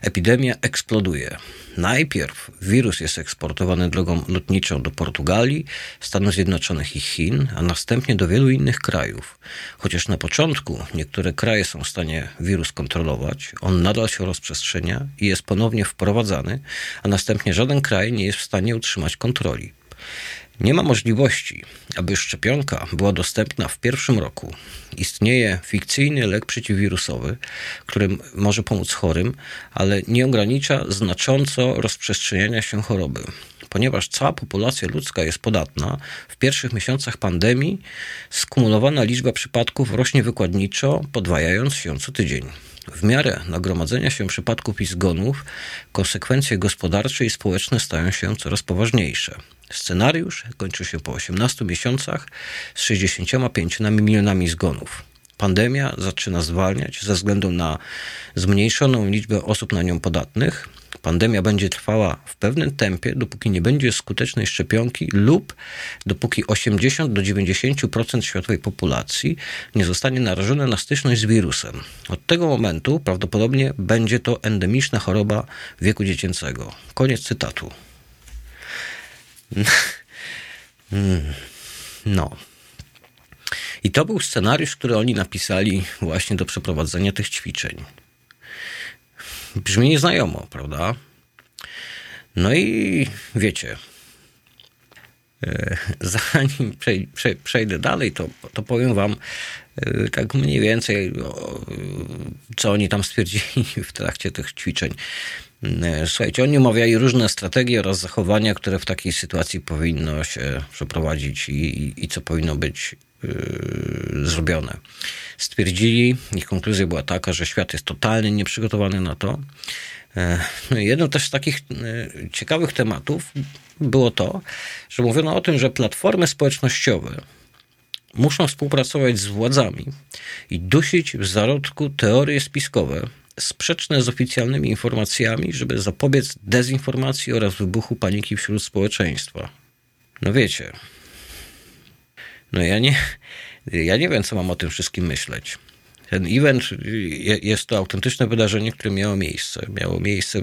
epidemia eksploduje. Najpierw wirus jest eksportowany drogą lotniczą do Portugalii, Stanów Zjednoczonych i Chin, a następnie do wielu innych krajów. Chociaż na początku niektóre kraje są w stanie wirus kontrolować, on nadal się rozprzestrzenia i jest ponownie wprowadzany, a następnie żaden kraj nie jest w stanie utrzymać kontroli. Nie ma możliwości, aby szczepionka była dostępna w pierwszym roku. Istnieje fikcyjny lek przeciwwirusowy, który może pomóc chorym, ale nie ogranicza znacząco rozprzestrzeniania się choroby. Ponieważ cała populacja ludzka jest podatna, w pierwszych miesiącach pandemii skumulowana liczba przypadków rośnie wykładniczo, podwajając się co tydzień. W miarę nagromadzenia się przypadków i zgonów, konsekwencje gospodarcze i społeczne stają się coraz poważniejsze. Scenariusz kończy się po 18 miesiącach z 65 milionami zgonów. Pandemia zaczyna zwalniać ze względu na zmniejszoną liczbę osób na nią podatnych. Pandemia będzie trwała w pewnym tempie, dopóki nie będzie skutecznej szczepionki lub dopóki 80 do 90% światowej populacji nie zostanie narażone na styczność z wirusem. Od tego momentu prawdopodobnie będzie to endemiczna choroba wieku dziecięcego. Koniec cytatu. *laughs* No. I to był scenariusz, który oni napisali właśnie do przeprowadzenia tych ćwiczeń. Brzmi nieznajomo, prawda? No i wiecie, e, *laughs* zanim przejdę dalej, to, to powiem wam e, tak mniej więcej, co oni tam stwierdzili w trakcie tych ćwiczeń. E, słuchajcie, oni omawiali różne strategie oraz zachowania, które w takiej sytuacji powinno się przeprowadzić i, i, i co powinno być yy, zrobione. Stwierdzili, ich konkluzja była taka, że świat jest totalnie nieprzygotowany na to. Yy, jednym też z takich yy, ciekawych tematów było to, że mówiono o tym, że platformy społecznościowe muszą współpracować z władzami i dusić w zarodku teorie spiskowe, sprzeczne z oficjalnymi informacjami, żeby zapobiec dezinformacji oraz wybuchu paniki wśród społeczeństwa. No wiecie, no ja nie, ja nie wiem, co mam o tym wszystkim myśleć. Ten event jest to autentyczne wydarzenie, które miało miejsce. Miało miejsce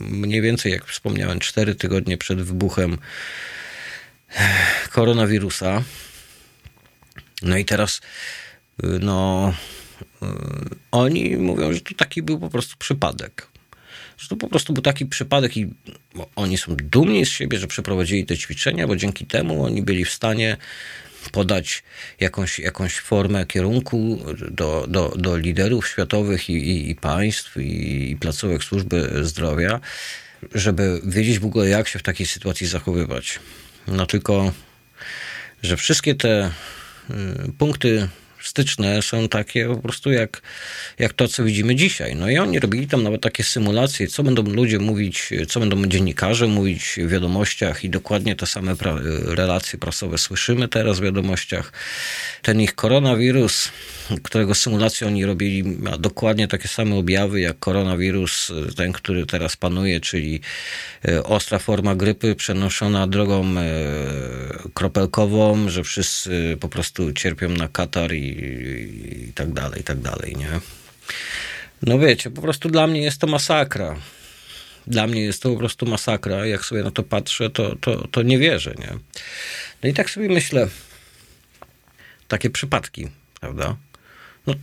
mniej więcej, jak wspomniałem, cztery tygodnie przed wybuchem koronawirusa. No i teraz, no, oni mówią, że to taki był po prostu przypadek. Że to po prostu był taki przypadek i oni są dumni z siebie, że przeprowadzili te ćwiczenia, bo dzięki temu oni byli w stanie podać jakąś, jakąś formę kierunku do, do, do liderów światowych i, i, i państw i, i placówek służby zdrowia, żeby wiedzieć w ogóle, jak się w takiej sytuacji zachowywać. No tylko, że wszystkie te y, punkty styczne są takie po prostu jak, jak to, co widzimy dzisiaj. No i oni robili tam nawet takie symulacje, co będą ludzie mówić, co będą dziennikarze mówić w wiadomościach i dokładnie te same pra relacje prasowe słyszymy teraz w wiadomościach. Ten ich koronawirus, którego symulację oni robili, ma dokładnie takie same objawy jak koronawirus, ten, który teraz panuje, czyli e, ostra forma grypy przenoszona drogą e, kropelkową, że wszyscy po prostu cierpią na katar i i, tak dalej, i tak dalej, nie? No wiecie, po prostu dla mnie jest to masakra. Dla mnie jest to po prostu masakra. Jak sobie na to patrzę, to, to, to nie wierzę, nie? No i tak sobie myślę, takie przypadki, prawda? No,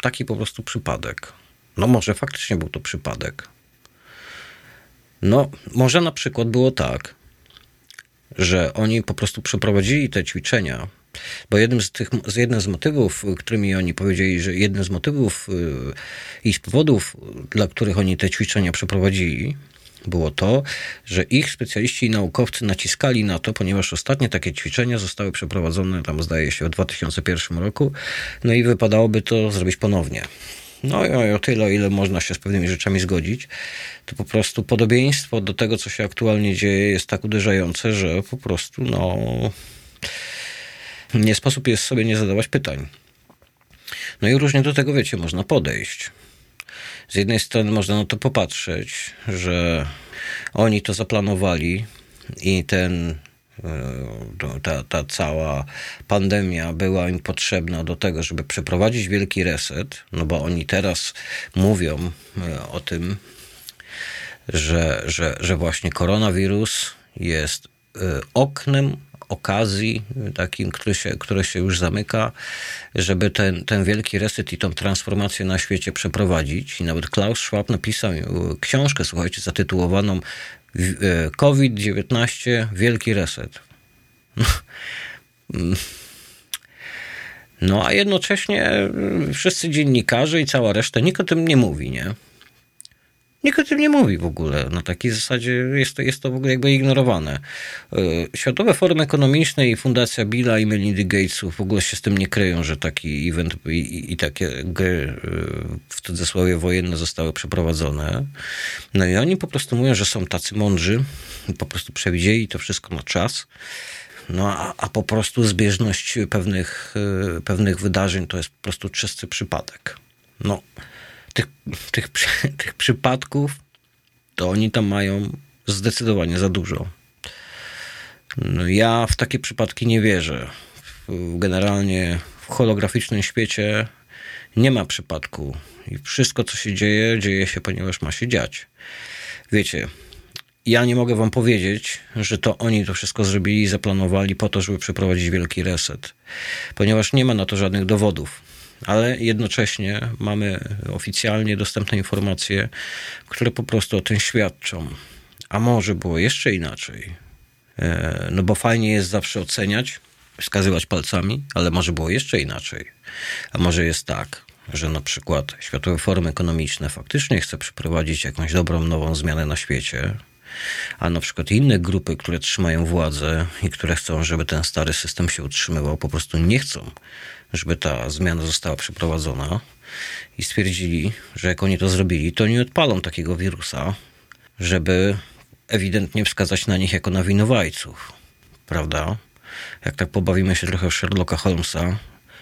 taki po prostu przypadek. No może faktycznie był to przypadek. No, może na przykład było tak, że oni po prostu przeprowadzili te ćwiczenia bo jednym z tych, z jednym z motywów, którymi oni powiedzieli, że jednym z motywów y, i z powodów, dla których oni te ćwiczenia przeprowadzili, było to, że ich specjaliści i naukowcy naciskali na to, ponieważ ostatnie takie ćwiczenia zostały przeprowadzone tam zdaje się w 2001 roku, no i wypadałoby to zrobić ponownie. No i o tyle, ile można się z pewnymi rzeczami zgodzić, to po prostu podobieństwo do tego, co się aktualnie dzieje, jest tak uderzające, że po prostu no nie sposób jest sobie nie zadawać pytań. No i różnie do tego, wiecie, można podejść. Z jednej strony można na to popatrzeć, że oni to zaplanowali i ten, e, ta, ta cała pandemia była im potrzebna do tego, żeby przeprowadzić wielki reset, no bo oni teraz mówią e, o tym, że, że, że właśnie koronawirus jest e, oknem okazji, takim, który się, który się już zamyka, żeby ten, ten wielki reset i tą transformację na świecie przeprowadzić. I nawet Klaus Schwab napisał książkę, słuchajcie, zatytułowaną e, COVID-19 Wielki Reset. *laughs* No a jednocześnie wszyscy dziennikarze i cała reszta nikt o tym nie mówi, nie? Nikt o tym nie mówi w ogóle. Na takiej zasadzie jest to, jest to w ogóle jakby ignorowane. E, Światowe Forum Ekonomiczne i Fundacja Billa i Melindy Gatesów w ogóle się z tym nie kryją, że taki event i, i, i takie gry e, w cudzysłowie wojenne zostały przeprowadzone. No i oni po prostu mówią, że są tacy mądrzy po prostu przewidzieli to wszystko na czas. No a, a po prostu zbieżność pewnych, e, pewnych wydarzeń to jest po prostu czysty przypadek. No tych, tych, *laughs* tych przypadków, to oni tam mają zdecydowanie za dużo. No ja w takie przypadki nie wierzę. Generalnie w holograficznym świecie nie ma przypadku. I wszystko, co się dzieje, dzieje się, ponieważ ma się dziać. Wiecie, ja nie mogę wam powiedzieć, że to oni to wszystko zrobili i zaplanowali po to, żeby przeprowadzić wielki reset, ponieważ nie ma na to żadnych dowodów ale jednocześnie mamy oficjalnie dostępne informacje, które po prostu o tym świadczą. A może było jeszcze inaczej? E, no bo fajnie jest zawsze oceniać, wskazywać palcami, ale może było jeszcze inaczej. A może jest tak, że na przykład Światowe Forum Ekonomiczne faktycznie chce przeprowadzić jakąś dobrą, nową zmianę na świecie, a na przykład inne grupy, które trzymają władzę i które chcą, żeby ten stary system się utrzymywał, po prostu nie chcą, żeby ta zmiana została przeprowadzona i stwierdzili, że jak oni to zrobili, to nie odpalą takiego wirusa, żeby ewidentnie wskazać na nich jako na winowajców. Prawda? Jak tak pobawimy się trochę Sherlocka Holmesa,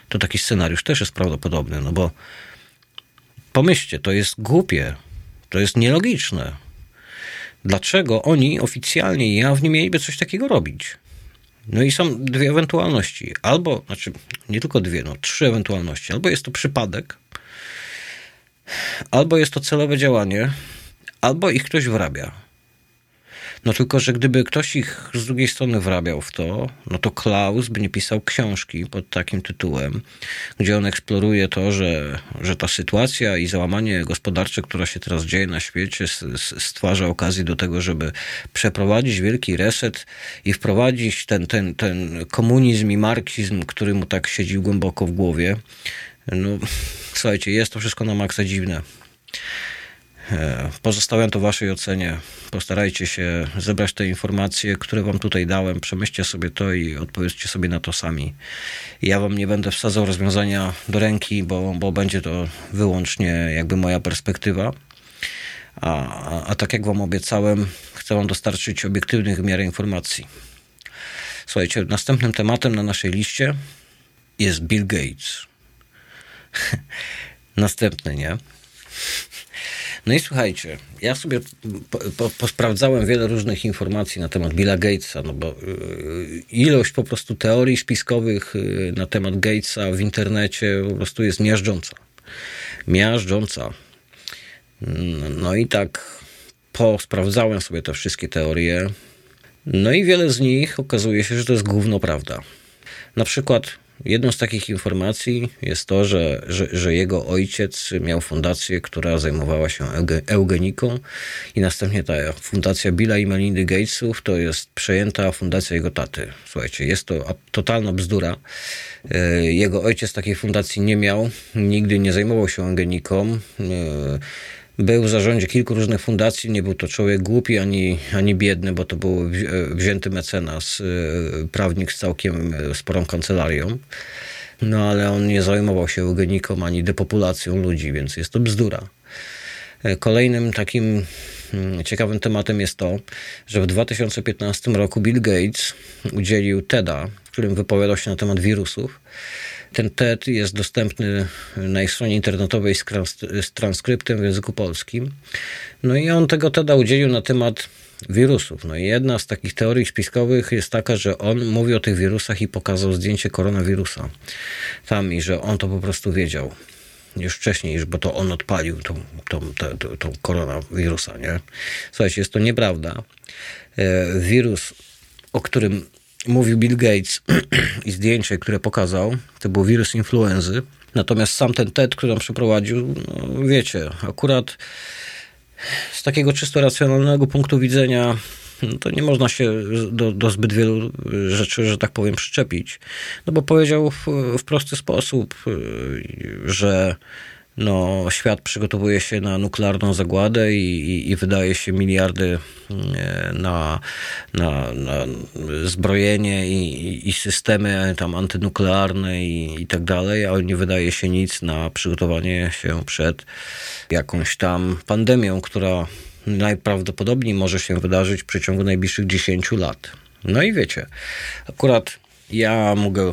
to taki scenariusz też jest prawdopodobny, no bo pomyślcie, to jest głupie, to jest nielogiczne. Dlaczego oni oficjalnie i jawnie mieliby coś takiego robić? No i są dwie ewentualności. Albo, znaczy nie tylko dwie, no trzy ewentualności. Albo jest to przypadek, albo jest to celowe działanie, albo ich ktoś wrabia. No tylko, że gdyby ktoś ich z drugiej strony wrabiał w to, no to Klaus by nie pisał książki pod takim tytułem, gdzie on eksploruje to, że, że ta sytuacja i załamanie gospodarcze, która się teraz dzieje na świecie, stwarza okazję do tego, żeby przeprowadzić wielki reset i wprowadzić ten, ten, ten komunizm i marksizm, który mu tak siedzi głęboko w głowie. No, słuchajcie, jest to wszystko na maksa dziwne. E, pozostawiam to waszej ocenie. Postarajcie się zebrać te informacje, które wam tutaj dałem. Przemyślcie sobie to i odpowiedzcie sobie na to sami. Ja wam nie będę wsadzał rozwiązania do ręki, bo, bo będzie to wyłącznie jakby moja perspektywa. A, a, a tak jak wam obiecałem, chcę wam dostarczyć obiektywnych w miarę informacji. Słuchajcie, następnym tematem na naszej liście jest Bill Gates. *laughs* Następny, nie? No i słuchajcie, ja sobie po, po, posprawdzałem wiele różnych informacji na temat Billa Gatesa, no bo y, ilość po prostu teorii spiskowych y, na temat Gatesa w internecie po prostu jest miażdżąca. Miażdżąca. No i tak posprawdzałem sobie te wszystkie teorie. No i wiele z nich okazuje się, że to jest główno prawda. Na przykład Jedną z takich informacji jest to, że, że, że, jego ojciec miał fundację, która zajmowała się eugeniką i następnie ta fundacja Billa i Melindy Gatesów to jest przejęta fundacja jego taty. Słuchajcie, jest to totalna bzdura. E, jego ojciec takiej fundacji nie miał, nigdy nie zajmował się eugeniką. Był w zarządzie kilku różnych fundacji, nie był to człowiek głupi ani, ani biedny, bo to był wzięty mecenas, y, prawnik z całkiem y, sporą kancelarią. No ale on nie zajmował się eugeniką ani depopulacją ludzi, więc jest to bzdura. E, kolejnym takim mm, ciekawym tematem jest to, że w 2015 roku Bill Gates udzielił TEDa, w którym wypowiadał się na temat wirusów. Ten TED jest dostępny na ich stronie internetowej z, transkryptem w języku polskim. No i on tego TEDa udzielił na temat wirusów. No i jedna z takich teorii spiskowych jest taka, że on mówi o tych wirusach i pokazał zdjęcie koronawirusa tam i że on to po prostu wiedział już wcześniej, bo to on odpalił tą, tą, tą, tą, koronawirusa, nie? Słuchajcie, jest to nieprawda. E, wirus, o którym mówił Bill Gates *clears throat* i zdjęcie, które pokazał, to był wirus influenzy. Natomiast sam ten TED, który on przeprowadził, no wiecie, akurat z takiego czysto racjonalnego punktu widzenia no to nie można się do, do, zbyt wielu rzeczy, że tak powiem, przyczepić. No bo powiedział w, w prosty sposób, że no, świat przygotowuje się na nuklearną zagładę i, i, i wydaje się miliardy e, na, na, na zbrojenie i, i, systemy tam antynuklearne i, i tak dalej, a nie wydaje się nic na przygotowanie się przed jakąś tam pandemią, która najprawdopodobniej może się wydarzyć w przeciągu najbliższych 10 lat. No i wiecie, akurat ja mogę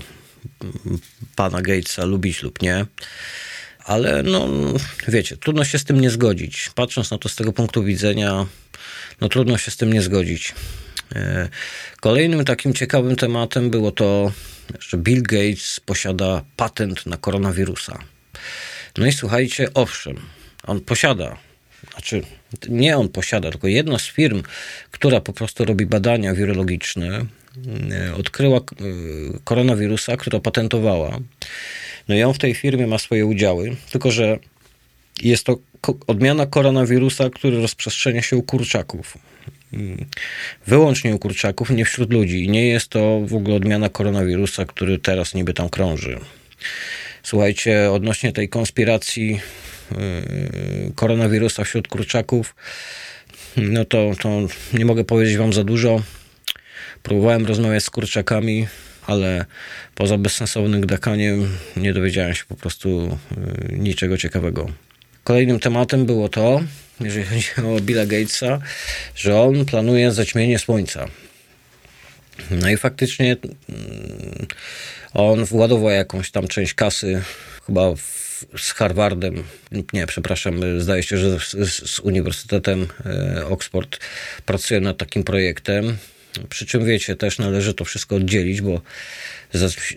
pana Gatesa lubić lub nie, ale no wiecie, trudno się z tym nie zgodzić. Patrząc na to z tego punktu widzenia, no trudno się z tym nie zgodzić. E, kolejnym takim ciekawym tematem było to, że Bill Gates posiada patent na koronawirusa. No i słuchajcie, owszem, on posiada, znaczy nie on posiada, tylko jedna z firm, która po prostu robi badania wirologiczne, e, odkryła e, koronawirusa, która patentowała. No i on w tej firmie ma swoje udziały, tylko że jest to odmiana koronawirusa, który rozprzestrzenia się u kurczaków. Wyłącznie u kurczaków, nie wśród ludzi. I nie jest to w ogóle odmiana koronawirusa, który teraz niby tam krąży. Słuchajcie, odnośnie tej konspiracji koronawirusa wśród kurczaków, no to, to nie mogę powiedzieć wam za dużo. Próbowałem rozmawiać z kurczakami, ale poza bezsensownym gdakaniem nie dowiedziałem się po prostu y, niczego ciekawego. Kolejnym tematem było to, jeżeli chodzi o Billa Gatesa, że on planuje zaćmienie słońca. No i faktycznie mm, on władował jakąś tam część kasy, chyba w z Harvardem, nie, przepraszam, zdaje się, że z, z Uniwersytetem Oxford pracuje nad takim projektem. Przy czym wiecie, też należy to wszystko oddzielić, bo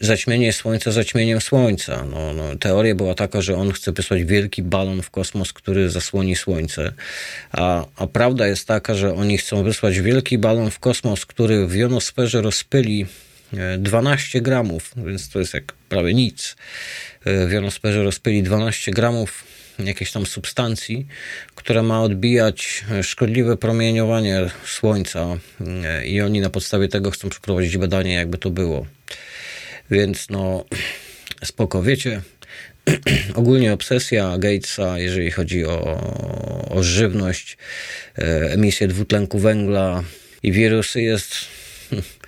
zaćmienie Słońca zaćmieniem Słońca. No, no, teoria była taka, że on chce wysłać wielki balon w kosmos, który zasłoni Słońce. A, a prawda jest taka, że oni chcą wysłać wielki balon w kosmos, który w jonosferze rozpyli 12 e, gramów, więc to jest jak prawie nic. E, w jonosferze rozpyli 12 gramów jakiejś tam substancji, która ma odbijać szkodliwe promieniowanie Słońca e, i oni na podstawie tego chcą przeprowadzić badanie, jakby to było. Więc no, spoko, wiecie, *clears throat* ogólnie obsesja Gatesa, jeżeli chodzi o, o żywność, e, emisję dwutlenku węgla i wirusy jest, *laughs*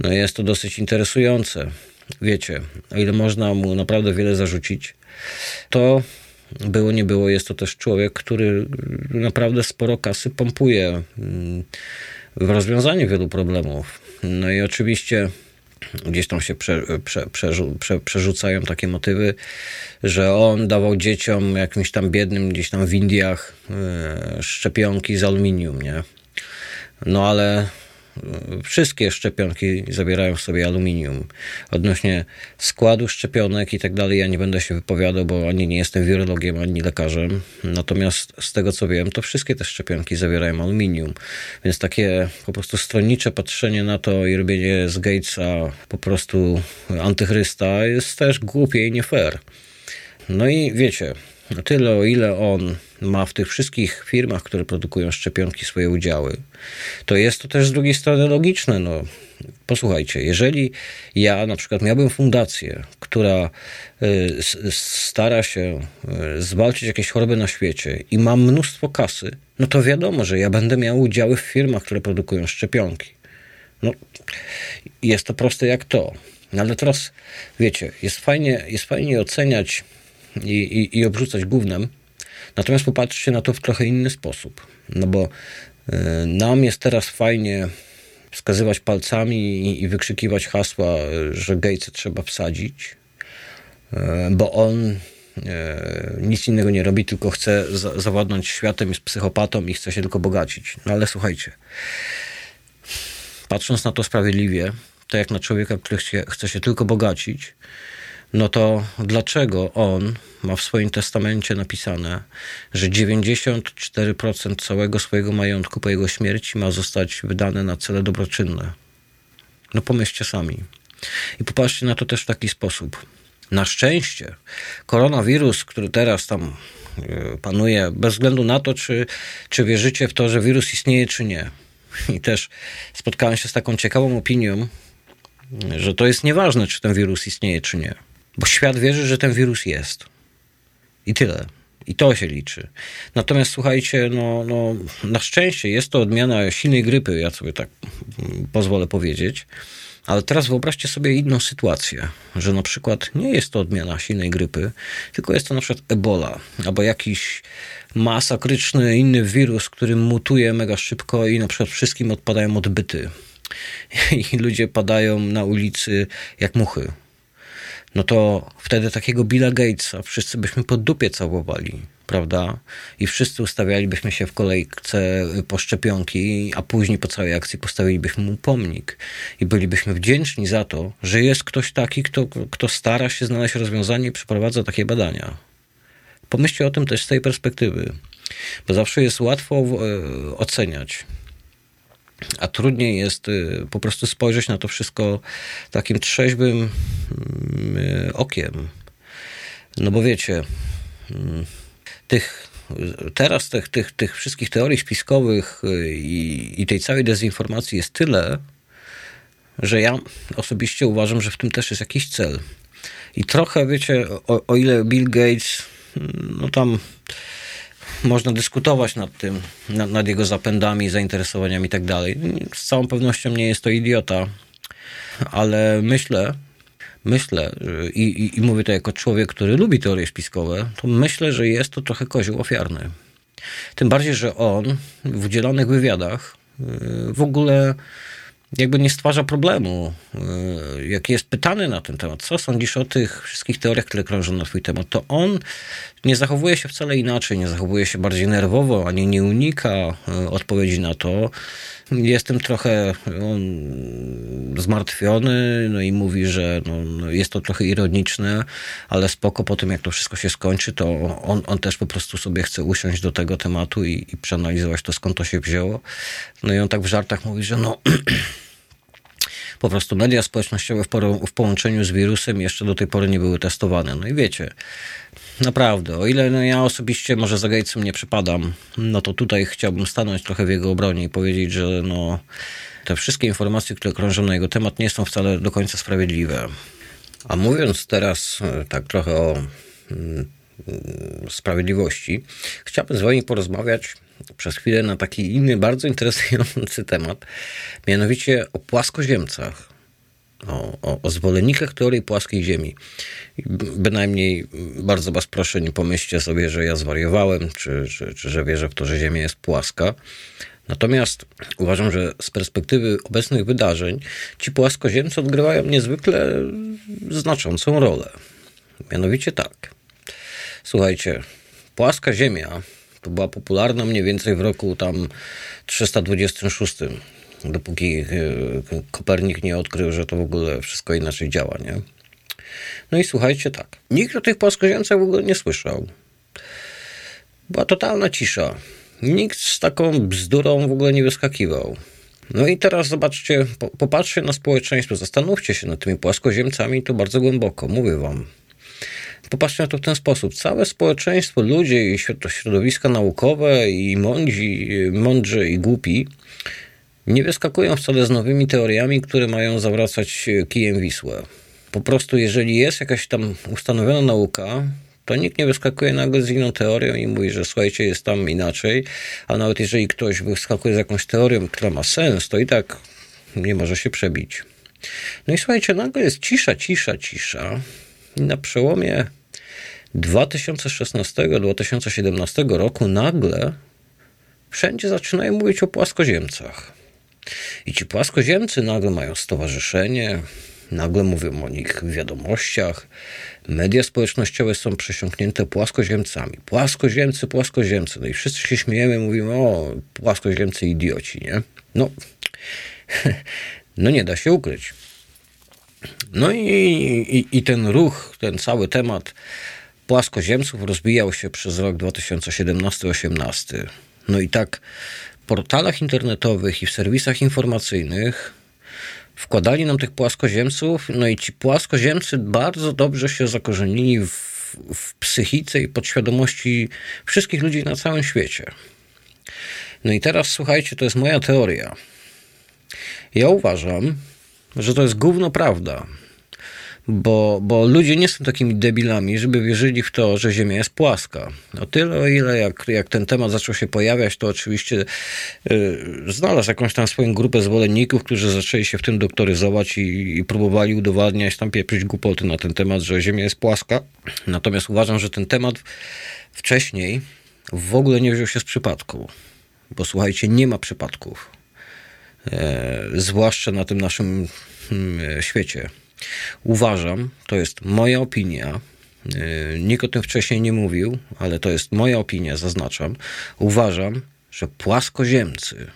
no jest to dosyć interesujące. Wiecie, o ile można mu naprawdę wiele zarzucić, to było nie było, jest to też człowiek, który naprawdę sporo kasy pompuje mm, w rozwiązaniu wielu problemów. No i oczywiście gdzieś tam się prze, prze, prze, przerzucają takie motywy, że on dawał dzieciom jakimś tam biednym gdzieś tam w Indiach e, szczepionki z aluminium, nie? No ale wszystkie szczepionki zawierają w sobie aluminium. Odnośnie składu szczepionek i tak dalej, ja nie będę się wypowiadał, bo ani nie jestem wirologiem, ani lekarzem. Natomiast z tego co wiem, to wszystkie te szczepionki zawierają aluminium. Więc takie po prostu stronnicze patrzenie na to i robienie z Gatesa po prostu antychrysta jest też głupie i nie fair. No i wiecie, tyle o ile on ma w tych wszystkich firmach, które produkują szczepionki, swoje udziały, to jest to też z drugiej strony logiczne. No, posłuchajcie, jeżeli ja na przykład miałbym fundację, która y, stara się y, zwalczyć jakieś choroby na świecie i mam mnóstwo kasy, no to wiadomo, że ja będę miał udziały w firmach, które produkują szczepionki. No, jest to proste jak to. No ale teraz, wiecie, jest fajnie, jest fajnie oceniać i, i, i obrzucać gównem, Natomiast popatrzcie na to w trochę inny sposób. No bo e, nam jest teraz fajnie wskazywać palcami i, wykrzykiwać hasła, że Gatesa trzeba wsadzić, e, bo on e, nic innego nie robi, tylko chce zawładnąć światem, jest psychopatą i chce się tylko bogacić. No ale słuchajcie, patrząc na to sprawiedliwie, to jak na człowieka, który chce, chce się tylko bogacić, no to dlaczego on ma w swoim testamencie napisane, że 94% całego swojego majątku po jego śmierci ma zostać wydane na cele dobroczynne? No pomyślcie sami. I popatrzcie na to też w taki sposób. Na szczęście koronawirus, który teraz tam e, panuje, bez względu na to, czy, czy wierzycie w to, że wirus istnieje, czy nie. I też spotkałem się z taką ciekawą opinią, że to jest nieważne, czy ten wirus istnieje, czy nie. Bo świat wierzy, że ten wirus jest. I tyle. I to się liczy. Natomiast słuchajcie, no, no, na szczęście jest to odmiana silnej grypy, ja sobie tak pozwolę powiedzieć. Ale teraz wyobraźcie sobie inną sytuację, że na przykład nie jest to odmiana silnej grypy, tylko jest to na przykład ebola albo jakiś masakryczny inny wirus, który mutuje mega szybko i na przykład wszystkim odpadają odbyty. *laughs* I ludzie padają na ulicy jak muchy no to wtedy takiego Billa Gatesa wszyscy byśmy po dupie całowali, prawda? I wszyscy ustawialibyśmy się w kolejce po szczepionki, a później po całej akcji postawilibyśmy mu pomnik. I bylibyśmy wdzięczni za to, że jest ktoś taki, kto, kto stara się znaleźć rozwiązanie i przeprowadza takie badania. Pomyślcie o tym też z tej perspektywy, bo zawsze jest łatwo e, oceniać a trudniej jest y, po prostu spojrzeć na to wszystko takim trzeźwym mm, y, okiem. No bo wiecie, mm, tych, teraz tych, tych, tych wszystkich teorii spiskowych y, i, i tej całej dezinformacji jest tyle, że ja osobiście uważam, że w tym też jest jakiś cel. I trochę, wiecie, o, o ile Bill Gates, mm, no tam można dyskutować nad tym, nad, nad jego zapędami, zainteresowaniami i tak dalej. Z całą pewnością nie jest to idiota, ale myślę, myślę, i, i, i mówię to jako człowiek, który lubi teorie spiskowe, to myślę, że jest to trochę kozioł ofiarny. Tym bardziej, że on w udzielonych wywiadach y, w ogóle jakby nie stwarza problemu. Y, jak jest pytany na ten temat, co sądzisz o tych wszystkich teoriach, które krążą na twój temat, to on nie zachowuje się wcale inaczej, nie zachowuje się bardziej nerwowo, ani nie unika y, odpowiedzi na to. Jestem trochę zmartwiony, no i mówi, że no, no, jest to trochę ironiczne, ale spoko po tym, jak to wszystko się skończy, to on, on też po prostu sobie chce usiąść do tego tematu i, i przeanalizować to, skąd to się wzięło. No i on tak w żartach mówi, że no *clears throat* po prostu media społecznościowe w, w, połączeniu z wirusem jeszcze do tej pory nie były testowane. No i wiecie, naprawdę, o ile no ja osobiście może za Gatesem nie przypadam, no to tutaj chciałbym stanąć trochę w jego obronie i powiedzieć, że no, te wszystkie informacje, które krążą na jego temat, nie są wcale do końca sprawiedliwe. A mówiąc teraz e, tak trochę o mm, sprawiedliwości, chciałbym z wami porozmawiać przez chwilę na taki inny, bardzo interesujący temat, mianowicie o płaskoziemcach o, o, o zwolennikach teorii płaskiej Ziemi. Bynajmniej bardzo Was proszę, nie pomyślcie sobie, że ja zwariowałem, czy, czy, czy że wierzę w to, że Ziemia jest płaska. Natomiast uważam, że z perspektywy obecnych wydarzeń ci płaskoziemcy odgrywają niezwykle znaczącą rolę. Mianowicie tak. Słuchajcie, płaska Ziemia to była popularna mniej więcej w roku tam 326 dopóki e, Kopernik nie odkrył, że to w ogóle wszystko inaczej działa, nie? No i słuchajcie, tak. Nikt o tych płaskoziemcach w ogóle nie słyszał. Była totalna cisza. Nikt z taką bzdurą w ogóle nie wyskakiwał. No i teraz zobaczcie, popatrzcie na społeczeństwo, zastanówcie się nad tymi płaskoziemcami to bardzo głęboko, mówię wam. Popatrzcie na to w ten sposób. Całe społeczeństwo, ludzie i środowiska naukowe i mądrzy, mądrzy i głupi nie wyskakują wcale z nowymi teoriami, które mają zawracać kijem Wisłę. Po prostu, jeżeli jest jakaś tam ustanowiona nauka, to nikt nie wyskakuje nagle z inną teorią i mówi, że słuchajcie, jest tam inaczej, a nawet jeżeli ktoś wyskakuje z jakąś teorią, która ma sens, to i tak nie może się przebić. No i słuchajcie, nagle jest cisza, cisza, cisza. I na przełomie 2016-2017 roku nagle wszędzie zaczynają mówić o płaskoziemcach. I ci płaskoziemcy nagle mają stowarzyszenie, nagle mówią o nich w wiadomościach. Media społecznościowe są przesiąknięte płaskoziemcami. Płaskoziemcy, płaskoziemcy. No i wszyscy się śmiejemy, mówimy, o, płaskoziemcy idioci, nie? No, *laughs* no nie da się ukryć. No i, i, i ten ruch, ten cały temat płaskoziemców rozbijał się przez rok 2017-18. No i tak portalach internetowych i w serwisach informacyjnych wkładali nam tych płaskoziemców, no i ci płaskoziemcy bardzo dobrze się zakorzenili w, w psychice i podświadomości wszystkich ludzi na całym świecie. No i teraz słuchajcie, to jest moja teoria. Ja uważam, że to jest gówno prawda bo, bo ludzie nie są takimi debilami, żeby wierzyli w to, że Ziemia jest płaska. O tyle, o ile jak, jak ten temat zaczął się pojawiać, to oczywiście y, znalazł jakąś tam swoją grupę zwolenników, którzy zaczęli się w tym doktoryzować i, i próbowali udowadniać, tam pieprzyć głupoty na ten temat, że Ziemia jest płaska. Natomiast uważam, że ten temat wcześniej w ogóle nie wziął się z przypadku. Bo słuchajcie, nie ma przypadków. E, zwłaszcza na tym naszym hmm, świecie Uważam, to jest moja opinia, y, nikt o tym wcześniej nie mówił, ale to jest moja opinia, zaznaczam. Uważam, że płaskoziemcy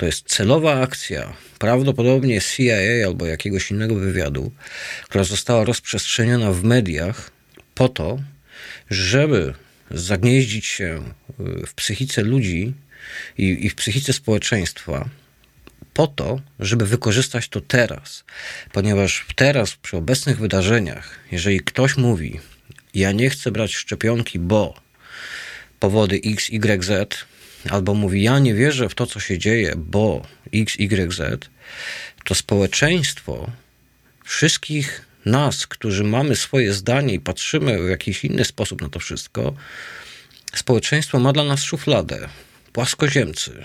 to jest celowa akcja, prawdopodobnie CIA albo jakiegoś innego wywiadu, która została rozprzestrzeniona w mediach po to, żeby zagnieździć się w psychice ludzi i, i w psychice społeczeństwa, po to, żeby wykorzystać to teraz. Ponieważ teraz, przy obecnych wydarzeniach, jeżeli ktoś mówi, ja nie chcę brać szczepionki, bo powody X, Y, Z, albo mówi, ja nie wierzę w to, co się dzieje, bo X, Y, Z, to społeczeństwo wszystkich nas, którzy mamy swoje zdanie i patrzymy w jakiś inny sposób na to wszystko, społeczeństwo ma dla nas szufladę, płaskoziemcy.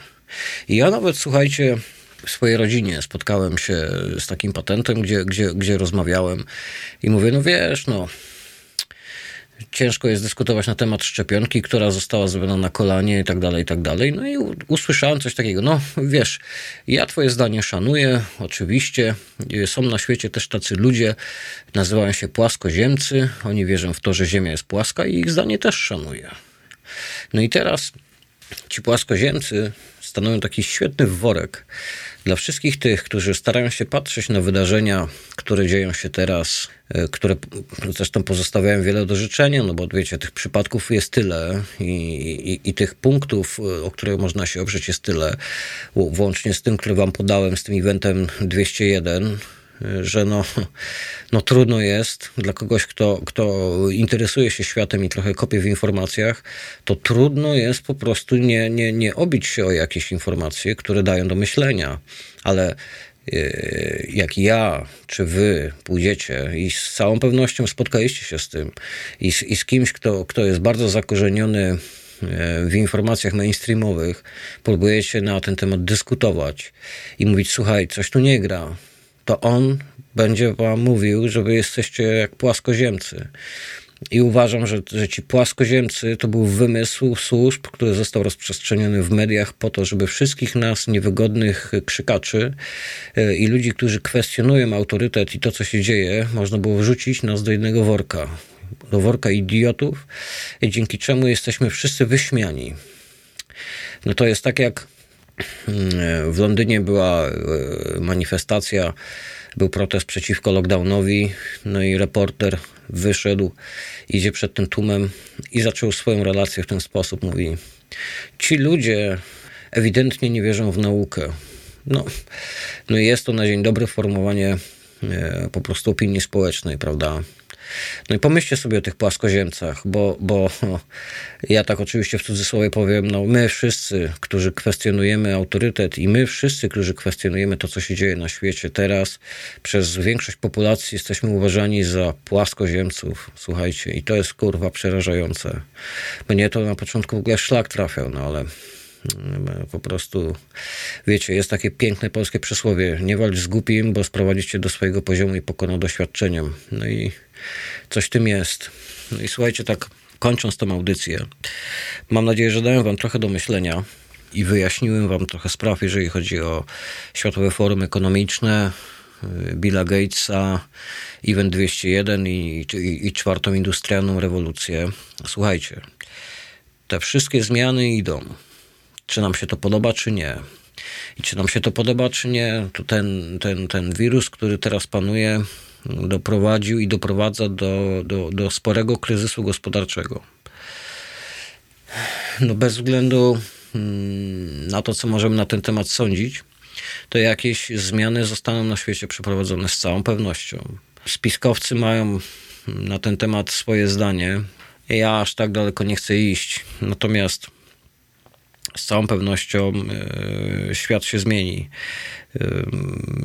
I ja nawet, słuchajcie, w swojej rodzinie spotkałem się z takim patentem, gdzie, gdzie, gdzie rozmawiałem i mówię, no wiesz, no ciężko jest dyskutować na temat szczepionki, która została zrobiona na kolanie i tak dalej, i tak dalej. No i usłyszałem coś takiego, no wiesz, ja twoje zdanie szanuję, oczywiście. Są na świecie też tacy ludzie, nazywają się płaskoziemcy, oni wierzą w to, że Ziemia jest płaska i ich zdanie też szanuję. No i teraz ci płaskoziemcy stanowią taki świetny worek dla wszystkich tych, którzy starają się patrzeć na wydarzenia, które dzieją się teraz, e, które zresztą pozostawiają wiele do życzenia, no bo wiecie, tych przypadków jest tyle i, i, i tych punktów, e, o które można się oprzeć jest tyle, włącznie z tym, który wam podałem, z tym eventem 201, że no, no trudno jest dla kogoś, kto, kto interesuje się światem i trochę kopie w informacjach, to trudno jest po prostu nie, nie, nie obić się o jakieś informacje, które dają do myślenia. Ale e, jak ja czy wy pójdziecie i z całą pewnością spotkaliście się z tym i z, i z kimś, kto, kto jest bardzo zakorzeniony e, w informacjach mainstreamowych, próbujecie na ten temat dyskutować i mówić: Słuchaj, coś tu nie gra to on będzie wam mówił, że wy jesteście jak płaskoziemcy. I uważam, że, że ci płaskoziemcy to był wymysł służb, który został rozprzestrzeniony w mediach po to, żeby wszystkich nas, niewygodnych krzykaczy e, i ludzi, którzy kwestionują autorytet i to, co się dzieje, można było wrzucić nas do jednego worka. Do worka idiotów, dzięki czemu jesteśmy wszyscy wyśmiani. No to jest tak jak w Londynie była e, manifestacja, był protest przeciwko lockdownowi, no i reporter wyszedł, idzie przed tym tłumem i zaczął swoją relację w ten sposób. Mówi: Ci ludzie ewidentnie nie wierzą w naukę. No, no jest to na dzień dobry formowanie e, po prostu opinii społecznej, prawda? No i pomyślcie sobie o tych płaskoziemcach, bo, bo *laughs* ja tak oczywiście w cudzysłowie powiem, no my wszyscy, którzy kwestionujemy autorytet i my wszyscy, którzy kwestionujemy to, co się dzieje na świecie teraz, przez większość populacji jesteśmy uważani za płaskoziemców, słuchajcie, i to jest kurwa przerażające. Mnie to na początku w ogóle szlak trafiał, no ale po prostu, wiecie, jest takie piękne polskie przysłowie: nie walcz z głupim, bo sprowadzicie do swojego poziomu i pokona doświadczeniem. No i coś w tym jest. No i słuchajcie, tak kończąc tę audycję, mam nadzieję, że dałem wam trochę do myślenia i wyjaśniłem wam trochę spraw, jeżeli chodzi o Światowe Forum Ekonomiczne, y, Billa Gatesa, Event 201 i, i, i czwartą industrialną rewolucję. Słuchajcie, te wszystkie zmiany idą. Czy nam się to podoba, czy nie. I czy nam się to podoba, czy nie, to ten, ten, ten wirus, który teraz panuje, doprowadził i doprowadza do, do, do sporego kryzysu gospodarczego. No bez względu mm, na to, co możemy na ten temat sądzić, to jakieś zmiany zostaną na świecie przeprowadzone z całą pewnością. Spiskowcy mają na ten temat swoje zdanie. Ja aż tak daleko nie chcę iść. Natomiast z całą pewnością e, świat się zmieni.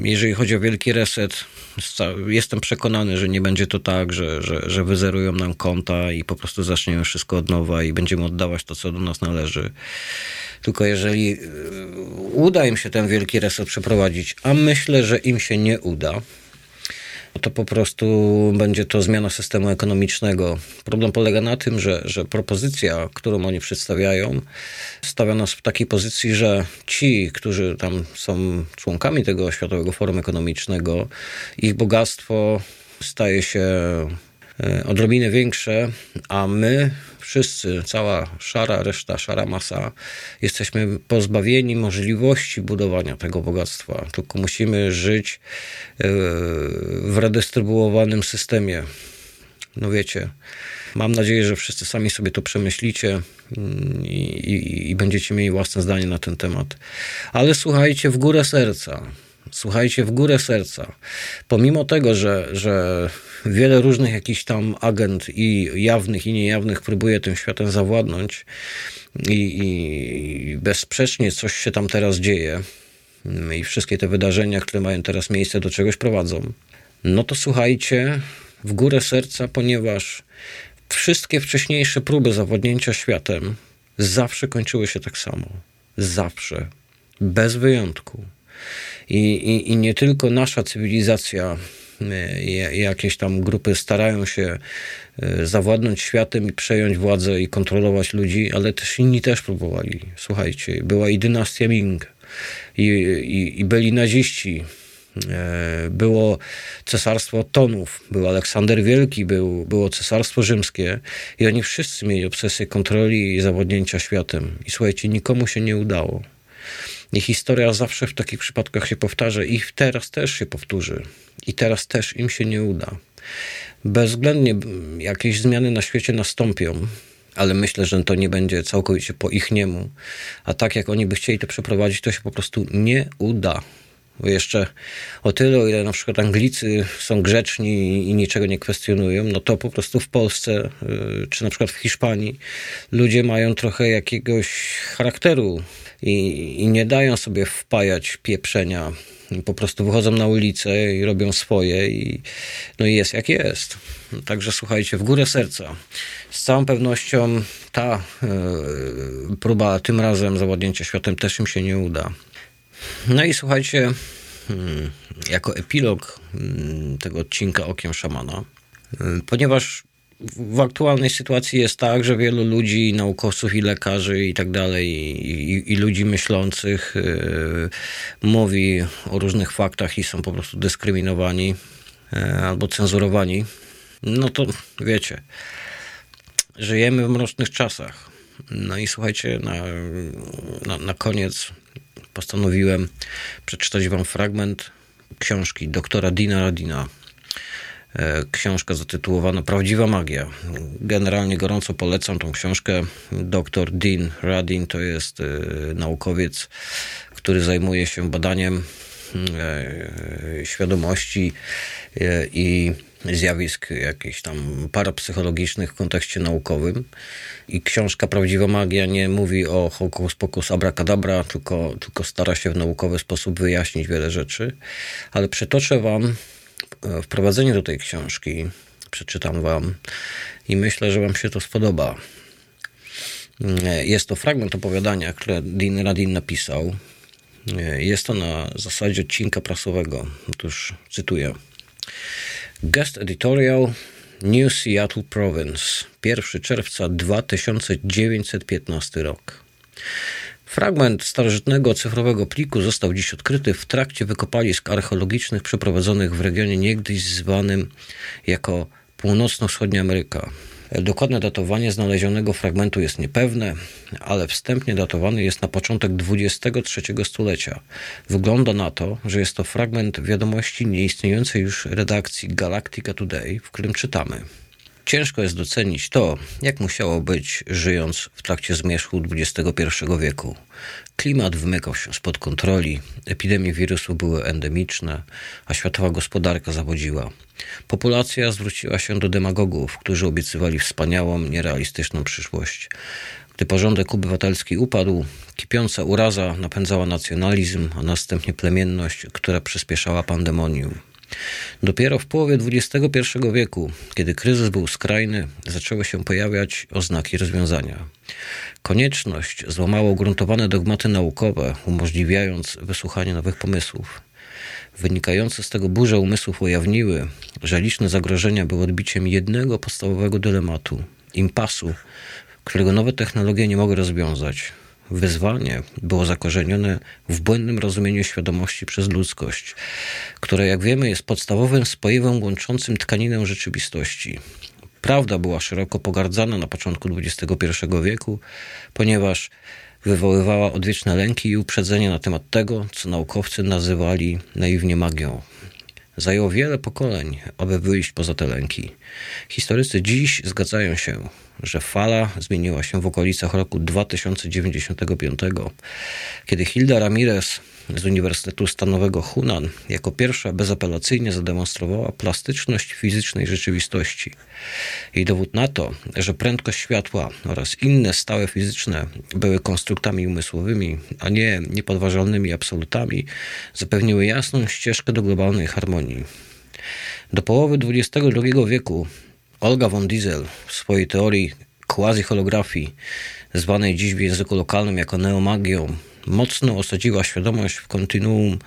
Jeżeli chodzi o wielki reset, jestem przekonany, że nie będzie to tak, że, że, że wyzerują nam konta i po prostu zaczniemy wszystko od nowa i będziemy oddawać to, co do nas należy. Tylko jeżeli y, uda im się ten wielki reset przeprowadzić, a myślę, że im się nie uda, to po prostu będzie to zmiana systemu ekonomicznego. Problem polega na tym, że, że propozycja, którą oni przedstawiają, stawia nas w takiej pozycji, że ci, którzy tam są członkami tego Światowego Forum Ekonomicznego, ich bogactwo staje się odrobinę większe, a my wszyscy, cała szara reszta, szara masa, jesteśmy pozbawieni możliwości budowania tego bogactwa. Tylko musimy żyć e, w redystrybuowanym systemie. No wiecie, mam nadzieję, że wszyscy sami sobie to przemyślicie mm, i, i, i będziecie mieli własne zdanie na ten temat. Ale słuchajcie w górę serca słuchajcie, w górę serca. Pomimo tego, że, że wiele różnych jakichś tam agent i jawnych i niejawnych próbuje tym światem zawładnąć i, i bezsprzecznie coś się tam teraz dzieje i wszystkie te wydarzenia, które mają teraz miejsce, do czegoś prowadzą, no to słuchajcie w górę serca, ponieważ wszystkie wcześniejsze próby zawładnięcia światem zawsze kończyły się tak samo. Zawsze. Bez wyjątku. I, i, I nie tylko nasza cywilizacja jakieś tam grupy starają się zawładnąć światem i przejąć władzę i kontrolować ludzi, ale też inni też próbowali. Słuchajcie, była i dynastia Ming, i, i, i byli naziści, E, było cesarstwo Tonów, był Aleksander Wielki, był, było cesarstwo rzymskie i oni wszyscy mieli obsesję kontroli i zawodnięcia światem. I słuchajcie, nikomu się nie udało. I historia zawsze w takich przypadkach się powtarza i teraz też się powtórzy. I teraz też im się nie uda. Bezwzględnie jakieś zmiany na świecie nastąpią, ale myślę, że to nie będzie całkowicie po ich niemu. A tak jak oni by chcieli to przeprowadzić, to się po prostu nie uda. Bo jeszcze o tyle, o ile na przykład Anglicy są grzeczni i niczego nie kwestionują, no to po prostu w Polsce, y, czy na przykład w Hiszpanii, ludzie mają trochę jakiegoś charakteru i, i nie dają sobie wpajać pieprzenia. Po prostu wychodzą na ulicę i robią swoje i no i jest jak jest. Także słuchajcie, w górę serca. Z całą pewnością ta y, próba tym razem zawładnięcia światem też im się nie uda. No i słuchajcie, hmm, jako epilog hmm, tego odcinka Okiem Szamana, hmm, ponieważ w aktualnej sytuacji jest tak, że wielu ludzi, naukowców i lekarzy i tak dalej, i, i ludzi myślących yy, mówi o różnych faktach i są po prostu dyskryminowani yy, albo cenzurowani, no to wiecie, żyjemy w mrocznych czasach. No i słuchajcie, na, na, na koniec postanowiłem przeczytać wam fragment książki doktora Dina Radina. E, książka zatytułowana Prawdziwa magia. Generalnie gorąco polecam tą książkę. Dr Dean Radin to jest e, naukowiec, który zajmuje się badaniem e, świadomości i zjawisk jakichś tam parapsychologicznych w kontekście naukowym. I książka Prawdziwa Magia nie mówi o hokus pokus abracadabra, tylko, tylko stara się w naukowy sposób wyjaśnić wiele rzeczy. Ale przytoczę wam e, wprowadzenie do tej książki. Przeczytam wam i myślę, że wam się to spodoba. E, jest to fragment opowiadania, które Dean Radin napisał. E, jest to na zasadzie odcinka prasowego. Otóż cytuję. Guest Editorial New Seattle Province 1 czerwca 2915 rok. Fragment starożytnego cyfrowego pliku został dziś odkryty w trakcie wykopalisk archeologicznych przeprowadzonych w regionie niegdyś zwanym jako Północno-Wschodnia Ameryka. Dokładne datowanie znalezionego fragmentu jest niepewne, ale wstępnie datowany jest na początek XXIII stulecia. Wygląda na to, że jest to fragment wiadomości nieistniejącej już redakcji Galactica Today, w którym czytamy. Ciężko jest docenić to, jak musiało być, żyjąc w trakcie zmierzchu XXI wieku. Klimat wymykał się spod kontroli, epidemie wirusu były endemiczne, a światowa gospodarka zawodziła. Populacja zwróciła się do demagogów, którzy obiecywali wspaniałą, nierealistyczną przyszłość. Gdy porządek obywatelski upadł, kipiąca uraza napędzała nacjonalizm, a następnie plemienność, która przyspieszała pandemonium. Dopiero w połowie XXI wieku, kiedy kryzys był skrajny, zaczęły się pojawiać oznaki rozwiązania. Konieczność złamała ugruntowane dogmaty naukowe, umożliwiając wysłuchanie nowych pomysłów. Wynikające z tego burze umysłów ujawniły, że liczne zagrożenia były odbiciem jednego podstawowego dylematu impasu, którego nowe technologie nie mogły rozwiązać Wyzwanie było zakorzenione w błędnym rozumieniu świadomości przez ludzkość, które, jak wiemy, jest podstawowym spoiwem łączącym tkaninę rzeczywistości. Prawda była szeroko pogardzana na początku XXI wieku, ponieważ wywoływała odwieczne lęki i uprzedzenia na temat tego, co naukowcy nazywali naiwnie magią. Zajęło wiele pokoleń, aby wyjść poza te lęki. Historycy dziś zgadzają się, że fala zmieniła się w okolicach roku 2095, kiedy Hilda Ramirez z Uniwersytetu Stanowego Hunan jako pierwsza bezapelacyjnie zademonstrowała plastyczność fizycznej rzeczywistości. Jej dowód na to, że prędkość światła oraz inne stałe fizyczne były konstruktami umysłowymi, a nie niepodważalnymi absolutami, zapewniły jasną ścieżkę do globalnej harmonii. Do połowy XXI wieku Olga von Diesel w swojej teorii quasi-holografii, zwanej dziś w języku lokalnym jako neomagią, mocno osadziła świadomość w kontinuum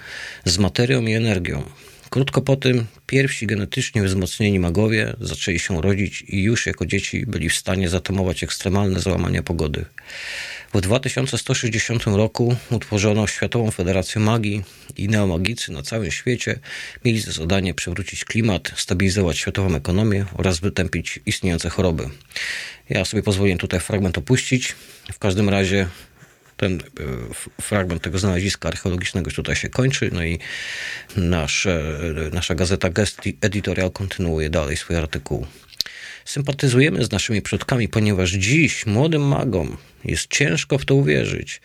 z materią i energią. Krótko po tym pierwsi genetycznie wzmocnieni magowie zaczęli się rodzić i już jako dzieci byli w stanie zatamować ekstremalne załamania pogody. W 2160 roku utworzono Światową Federację Magii i neomagicy na całym świecie mieli za zadanie przywrócić klimat, stabilizować światową ekonomię oraz wytępić istniejące choroby. Ja sobie pozwoliłem tutaj fragment opuścić. W każdym razie ten e, fragment tego znaleziska archeologicznego już tutaj się kończy, no i nasze, nasza gazeta Gest Editorial kontynuuje dalej swój artykuł. Sympatyzujemy z naszymi przodkami, ponieważ dziś młodym magom jest ciężko w to uwierzyć,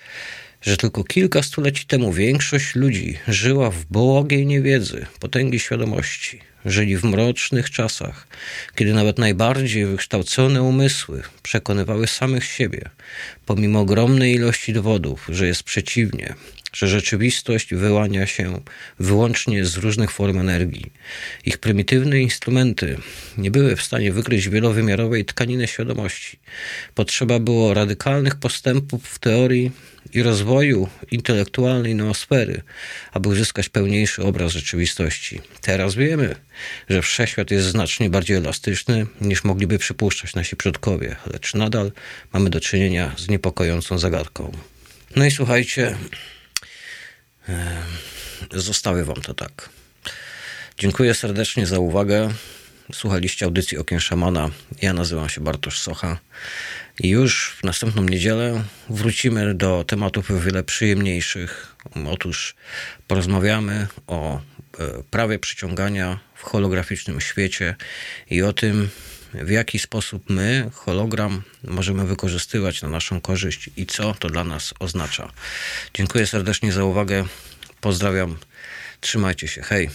że tylko kilka stuleci temu większość ludzi żyła w błogiej niewiedzy, potęgi świadomości. Żyli w mrocznych czasach, kiedy nawet najbardziej wykształcone umysły przekonywały samych siebie, pomimo ogromnej ilości dowodów, że jest przeciwnie, że rzeczywistość wyłania się wyłącznie z różnych form energii. Ich prymitywne instrumenty nie były w stanie wykryć wielowymiarowej tkaniny świadomości. Potrzeba było radykalnych postępów w teorii i rozwoju intelektualnej noosfery, aby uzyskać pełniejszy obraz rzeczywistości. Teraz wiemy, że wszechświat jest znacznie bardziej elastyczny niż mogliby przypuszczać nasi przodkowie, lecz nadal mamy do czynienia z niepokojącą zagadką. No i słuchajcie, zostawię wam to tak. Dziękuję serdecznie za uwagę. Słuchaliście audycji Okien Szamana. Ja nazywam się Bartosz Socha. I już w następną niedzielę wrócimy do tematów o wiele przyjemniejszych. Otóż porozmawiamy o e, prawie przyciągania w holograficznym świecie i o tym, w jaki sposób my hologram możemy wykorzystywać na naszą korzyść i co to dla nas oznacza. Dziękuję serdecznie za uwagę. Pozdrawiam. Trzymajcie się. Hej.